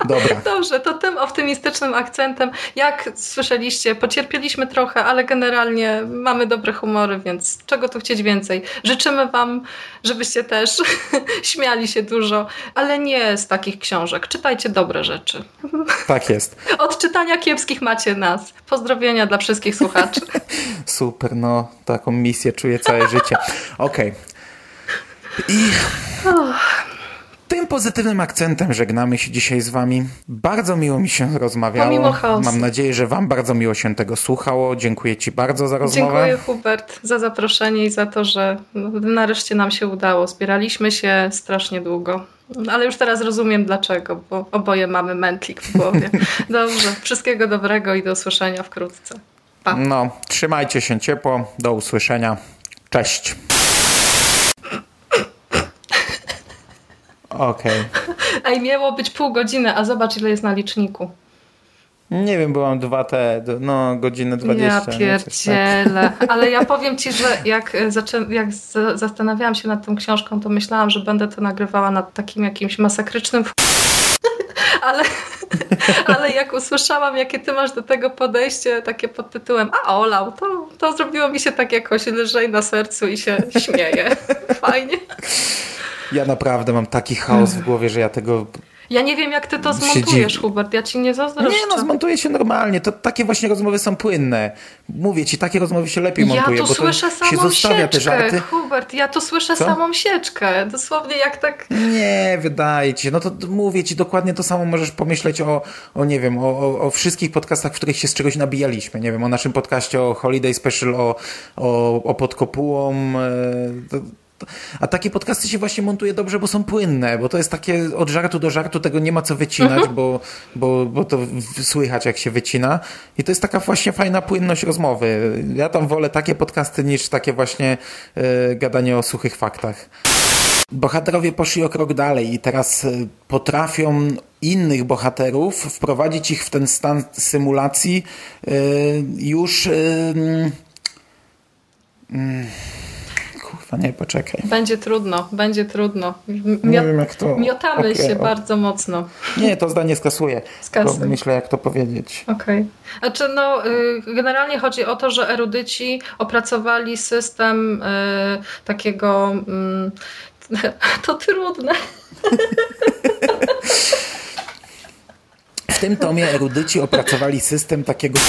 Dobra. Dobrze, to tym optymistycznym akcentem, jak słyszeliście, pocierpieliśmy trochę, ale generalnie mamy dobre humory, więc czego tu chcieć więcej. Życzymy Wam, żebyście też śmiali się dużo, ale nie z takich książek. Czytajcie dobre rzeczy. Tak jest. Od czytania kiepskich macie nas. Pozdrowienia dla wszystkich słuchaczy. Super, no taką misję czuję całe życie. Okej. I tym pozytywnym akcentem żegnamy się dzisiaj z wami. Bardzo miło mi się rozmawiało. Pomimo chaosu. Mam nadzieję, że wam bardzo miło się tego słuchało. Dziękuję ci bardzo za rozmowę. Dziękuję Hubert za zaproszenie i za to, że nareszcie nam się udało. Zbieraliśmy się strasznie długo. Ale już teraz rozumiem dlaczego, bo oboje mamy mętlik w głowie. Dobrze, wszystkiego dobrego i do usłyszenia wkrótce. Pa. No, trzymajcie się ciepło. Do usłyszenia. Cześć. Okej. Ej, miało być pół godziny, a zobacz ile jest na liczniku. Nie wiem, byłam dwa te, no godziny 20. Ja nie? Coś tak. pierdzielę. Ale ja powiem ci, że jak, e, zaczę... jak zastanawiałam się nad tą książką, to myślałam, że będę to nagrywała nad takim jakimś masakrycznym. Ale, ale jak usłyszałam, jakie ty masz do tego podejście, takie pod tytułem a olał, to, to zrobiło mi się tak jakoś lżej na sercu i się śmieję. Fajnie. Ja naprawdę mam taki chaos w głowie, że ja tego Ja nie wiem, jak ty to Się zmontujesz. Hubert. Ja ci nie zazdroszczę. Nie no, zmontuje się normalnie. To takie właśnie rozmowy są płynne. Mówię ci, takie rozmowy się lepiej montuje, ja tu słyszę się samą zostawia te sieczkę. Hubert, ja tu słyszę Co? samą sieczkę. Dosłownie jak tak... Nie, wydaje ci się. No to mówię ci, dokładnie to samo możesz pomyśleć o, o nie wiem, o, o, wszystkich podcastach, w których się z czegoś nabijaliśmy. Nie wiem, o naszym podcaście o Holiday Special, o, o, o Pod Kopułą. e, to, a takie podcasty się właśnie montuje dobrze, bo są płynne, bo to jest takie od żartu do żartu, tego nie ma co wycinać, bo, bo, bo to słychać jak się wycina. I to jest taka właśnie fajna płynność rozmowy. Ja tam wolę takie podcasty niż takie właśnie e, gadanie o suchych faktach. Bohaterowie poszli o krok dalej i teraz y, potrafią innych bohaterów wprowadzić ich w ten stan symulacji y, już. y, nie, poczekaj. Będzie trudno, będzie trudno. M- Nie mio- wiem, jak to- Miotamy okej, się bardzo mocno. Nie, to zdanie skasuję. Skasuj. Tylko myślę, jak to powiedzieć. Okej. Znaczy, no, y, generalnie chodzi o to, że erudyci opracowali system y, takiego. mm, to trudne. W tym tomie erudyci opracowali system takiego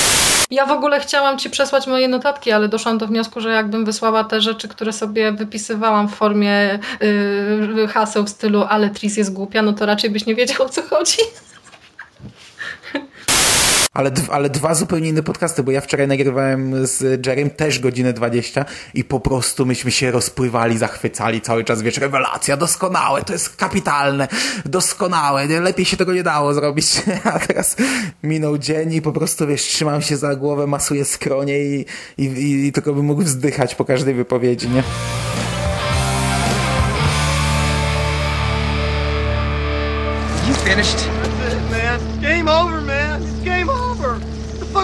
Ja w ogóle chciałam ci przesłać moje notatki, ale doszłam do wniosku, że jakbym wysłała te rzeczy, które sobie wypisywałam w formie y, haseł w stylu ale Tris jest głupia, no to raczej byś nie wiedział o co chodzi. Ale, ale dwa zupełnie inne podcasty, bo ja wczoraj nagrywałem z Jerem też godzinę 20 i po prostu myśmy się rozpływali, zachwycali cały czas, wiesz, rewelacja, doskonałe, to jest kapitalne, doskonałe, lepiej się tego nie dało zrobić, a teraz minął dzień i po prostu, wiesz, trzymam się za głowę, masuję skronie i, i, i, i tylko bym mógł wzdychać po każdej wypowiedzi, nie? You finished?